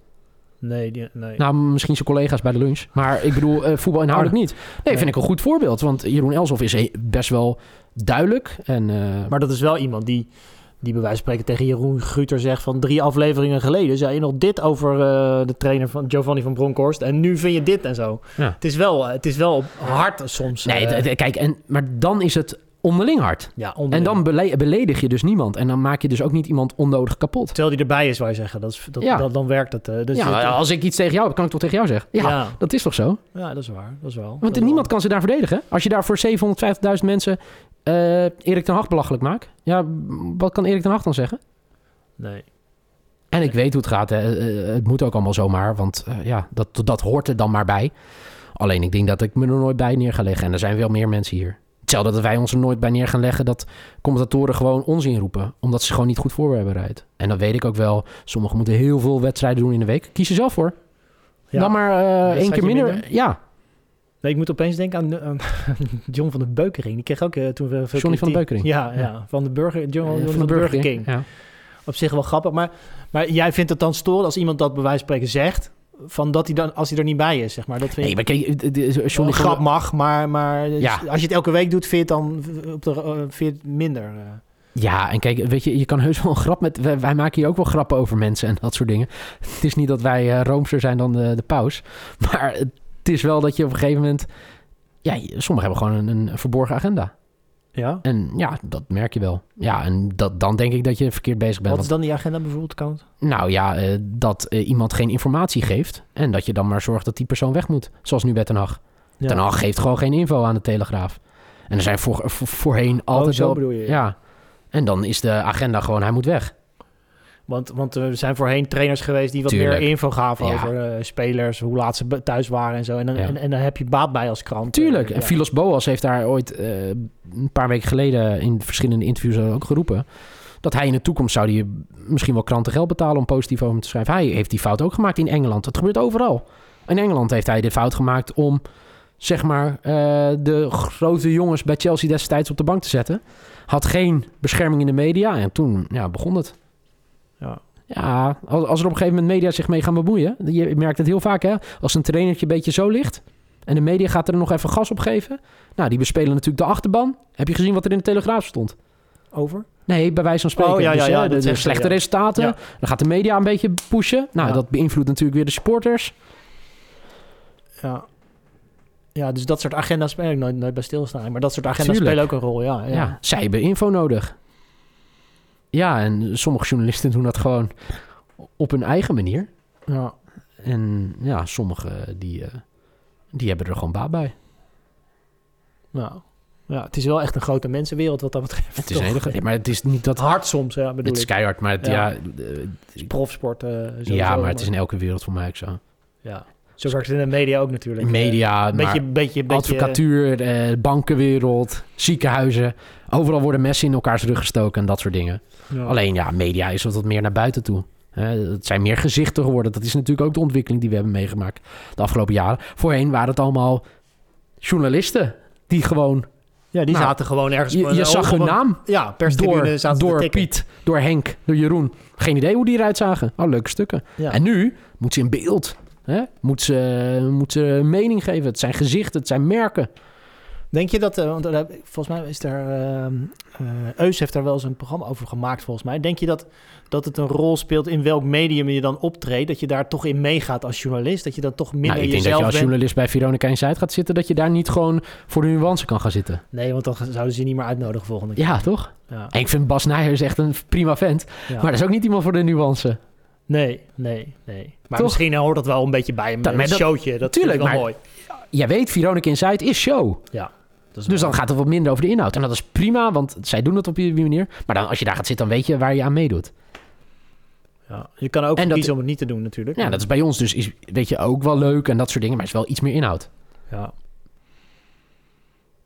Nee, die, nee. Nou, misschien zijn collega's bij de lunch, maar ik bedoel eh, voetbal inhoudelijk niet. Nee, Nee. vind ik een goed voorbeeld, want Jeroen Elsof is he- best wel duidelijk. En, eh, Maar dat is wel iemand die, die bij wijze van spreken tegen Jeroen Guter zegt van drie afleveringen geleden zei je nog dit over eh, de trainer van Giovanni van Bronckhorst en nu vind je dit en zo. Ja. Het is wel, het is wel hard soms. nee, eh, kijk, en, maar dan is het onderling hard. ja, En dan bele- beledig je dus niemand. En dan maak je dus ook niet iemand onnodig kapot. Terwijl die erbij is, je zeggen. Dat, is, dat, Ja. dat- dan werkt het. eh, dus ja, het- maar als ik iets tegen jou heb, kan ik toch tegen jou zeggen? Ja, ja. dat is toch zo? ja, dat is waar. Dat is wel. Want Dat is niemand kan ze daar verdedigen. Als je daar voor 750.000 mensen eh, Erik ten Hag belachelijk maakt. Ja, wat kan Erik ten Hag dan zeggen? Nee. En ik weet hoe het gaat. Hè. Eh, het moet ook allemaal zomaar. Want eh, ja, dat, dat hoort er dan maar bij. Alleen ik denk dat ik me er nooit bij neer ga leggen. En er zijn wel meer mensen hier. Hetzelfde dat wij ons er nooit bij neer gaan leggen dat commentatoren gewoon onzin roepen. Omdat ze gewoon niet goed voor hebben bereid. En dan weet ik ook wel, sommigen moeten heel veel wedstrijden doen in de week. Kies er zelf voor. Ja. Dan maar eh, één keer minder. minder. Ja, Nee, ik moet opeens denken aan, aan John van de Beukering. Die kreeg ook eh, toen we Johnny van de Beukering. Ja, ja, Ja. van de Burger, John, John van, de Burger King. Ja. Op zich wel grappig. Maar, maar jij vindt het dan storend als iemand dat bij wijze van spreken zegt... Van dat hij dan, als hij er niet bij is, zeg maar. Dat vind Nee, maar kijk, de- van grap mag, maar, maar Ja. als je het elke week doet, vind je het dan op de, eh, vind minder. eh. Ja, en kijk, weet je, je kan heus wel een grap met... Wij, wij maken hier ook wel grappen over mensen en dat soort dingen. Het is niet dat wij eh, roomser zijn dan de, de paus. Maar het is wel dat je op een gegeven moment... Ja, sommigen hebben gewoon een, een verborgen agenda. Ja? En ja, dat merk je wel. Ja, en dat, dan denk ik dat je verkeerd bezig bent. Wat is dan die agenda bijvoorbeeld, Count? Nou ja, eh, dat eh, iemand geen informatie geeft... en dat je dan maar zorgt dat die persoon weg moet. Zoals nu bij Ten Hag. Ja. Ten Hag geeft gewoon geen info aan de Telegraaf. En er zijn voor, voor- voorheen altijd Oh, zo wel... bedoel je. Ja. En dan is de agenda gewoon, hij moet weg. Want, want er zijn voorheen trainers geweest die wat Tuurlijk. meer info gaven Ja. over eh, spelers, hoe laat ze thuis waren en zo. En dan, Ja. en, en dan heb je baat bij als krant. Tuurlijk. Eh, En ja. Philos Boas heeft daar ooit eh, een paar weken geleden in verschillende interviews ook geroepen. Dat hij in de toekomst zou die misschien wel kranten geld betalen om positief over hem te schrijven. Hij heeft die fout ook gemaakt in Engeland. Dat gebeurt overal. In Engeland heeft hij de fout gemaakt om zeg maar de grote jongens bij Chelsea destijds op de bank te zetten. Had geen bescherming in de media en toen ja, begon het. Ja. Ja, als, als er op een gegeven moment media zich mee gaan bemoeien. Je merkt het heel vaak hè. Als een trainertje een beetje zo ligt. En de media gaat er nog even gas op geven. Nou, die bespelen natuurlijk de achterban. Heb je gezien wat er in de Telegraaf stond? Over? Nee, bij wijze van spreken. Oh, ja, ja, Dus, ja, eh, de, zegt slechte ja. resultaten. Ja. Dan gaat de media een beetje pushen. Nou, Ja. dat beïnvloedt natuurlijk weer de supporters. Ja. Ja, dus dat soort agenda's spelen ik nooit, nooit bij stilstaan. Maar dat soort agenda's Tuurlijk. spelen ook een rol, ja. Ja. ja. zij hebben info nodig. Ja, en sommige journalisten doen dat gewoon op hun eigen manier. ja. En ja, sommigen die, eh, die hebben er gewoon baat bij. Nou, ja, het is wel echt een grote mensenwereld wat dat betreft. Het is nee, maar het is niet dat... hard soms, ja, bedoel Het is ik. keihard, maar het, Ja. ja, Het is eh, profsport. eh, sowieso, ja, maar het is in elke wereld voor mij ook zo. Ja. Zo werkt het in de media ook natuurlijk. Media, Een beetje, maar beetje, beetje... advocatuur, eh, bankenwereld, ziekenhuizen. Overal worden messen in elkaars rug gestoken en dat soort dingen. Ja. Alleen ja, media is wat wat meer naar buiten toe. Het zijn meer gezichten geworden. Dat is natuurlijk ook de ontwikkeling die we hebben meegemaakt de afgelopen jaren. Voorheen waren het allemaal journalisten die gewoon... Ja, die Nou, zaten gewoon ergens... Je, je zag hun naam Ja, perstribune door, zaten. Piet, door Henk, door Jeroen. Geen idee hoe die eruit zagen. Oh, leuke stukken. Ja. En nu moet ze in beeld. Hè? Moet, ze, moet ze een mening geven. Het zijn gezichten, het zijn merken. Denk je dat, eh, want heb- volgens mij is er, ehm, eh, Eus heeft daar wel eens een programma over gemaakt volgens mij. Denk je dat, dat het een rol speelt in welk medium je dan optreedt? Dat je daar toch in meegaat als journalist? Dat je dan toch minder Nou, ik denk dat je als bent? journalist bij Veronica Inside gaat zitten... dat je daar niet gewoon voor de nuance kan gaan zitten. Nee, want dan zouden ze je niet meer uitnodigen volgende keer. Ja, toch? Ja. En ik vind Bas Nijers echt een prima vent. Ja. Maar dat is ook niet iemand voor de nuance. Nee, nee, nee. Maar Toch? misschien hoort dat wel een beetje bij. Dat- een showtje, dat Tuurlijk, ik wel maar- mooi. Jij weet, Veronica Inside is show. Ja, is Dus dan gaat het wat minder over de inhoud. En dat is prima, want zij doen het op die manier. Maar dan, als je daar gaat zitten, dan weet je waar je aan meedoet. Ja, je kan ook En dat- kiezen om het niet te doen natuurlijk. Ja, dat is bij ons dus, is, weet je, ook wel leuk en dat soort dingen. Maar het is wel iets meer inhoud. Ja.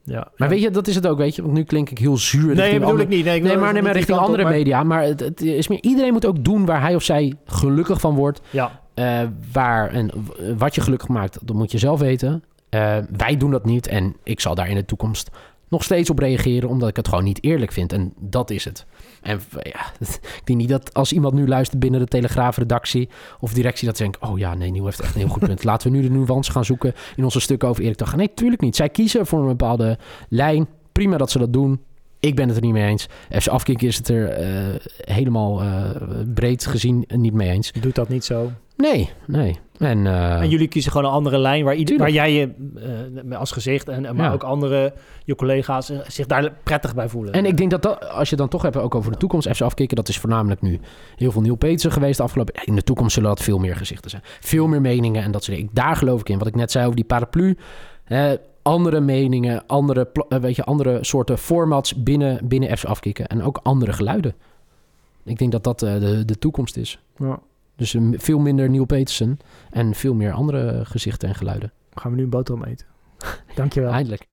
Ja. Maar weet je, dat is het ook, weet je. Want nu klink ik heel zuur. Nee, bedoel andere- ik niet. Nee, ik Nee, maar, nee, maar richting op, andere maar- media. Maar het, het is meer, iedereen moet ook doen waar hij of zij gelukkig van wordt. Ja, Eh, waar en wat je gelukkig maakt, dat moet je zelf weten. Eh, wij doen dat niet en ik zal daar in de toekomst nog steeds op reageren, omdat ik het gewoon niet eerlijk vind. En dat is het. En ja, ik denk niet dat als iemand nu luistert binnen de Telegraaf-redactie of directie, dat ze denkt, oh ja, nee, Nieuw heeft echt een heel goed punt. Laten we nu de nuance gaan zoeken in onze stukken over Erik Hag. Nee, tuurlijk niet. Zij kiezen voor een bepaalde lijn. Prima dat ze dat doen. Ik ben het er niet mee eens. FC Afkik is het er eh, helemaal eh, breed gezien niet mee eens. doet dat niet zo. Nee, nee. En, eh, En jullie kiezen gewoon een andere lijn waar, ieder, waar jij je eh, als gezicht en maar Ja. ook andere, je collega's, eh, zich daar prettig bij voelen. en ik denk dat, dat als je dan toch hebt ook over de toekomst, FC afkicken, dat is voornamelijk nu heel veel Neil Petersen geweest de afgelopen. In de toekomst zullen dat veel meer gezichten zijn. Veel meer meningen en dat soort dingen. Daar geloof ik in. Wat ik net zei over die paraplu. Hè, andere meningen, andere, weet je, andere soorten formats binnen, binnen FC afkicken. En ook andere geluiden. Ik denk dat dat eh, de, de toekomst is. Ja. Dus veel minder Neil Petersen en veel meer andere gezichten en geluiden. Gaan we nu een boterham eten. Dankjewel. Eindelijk.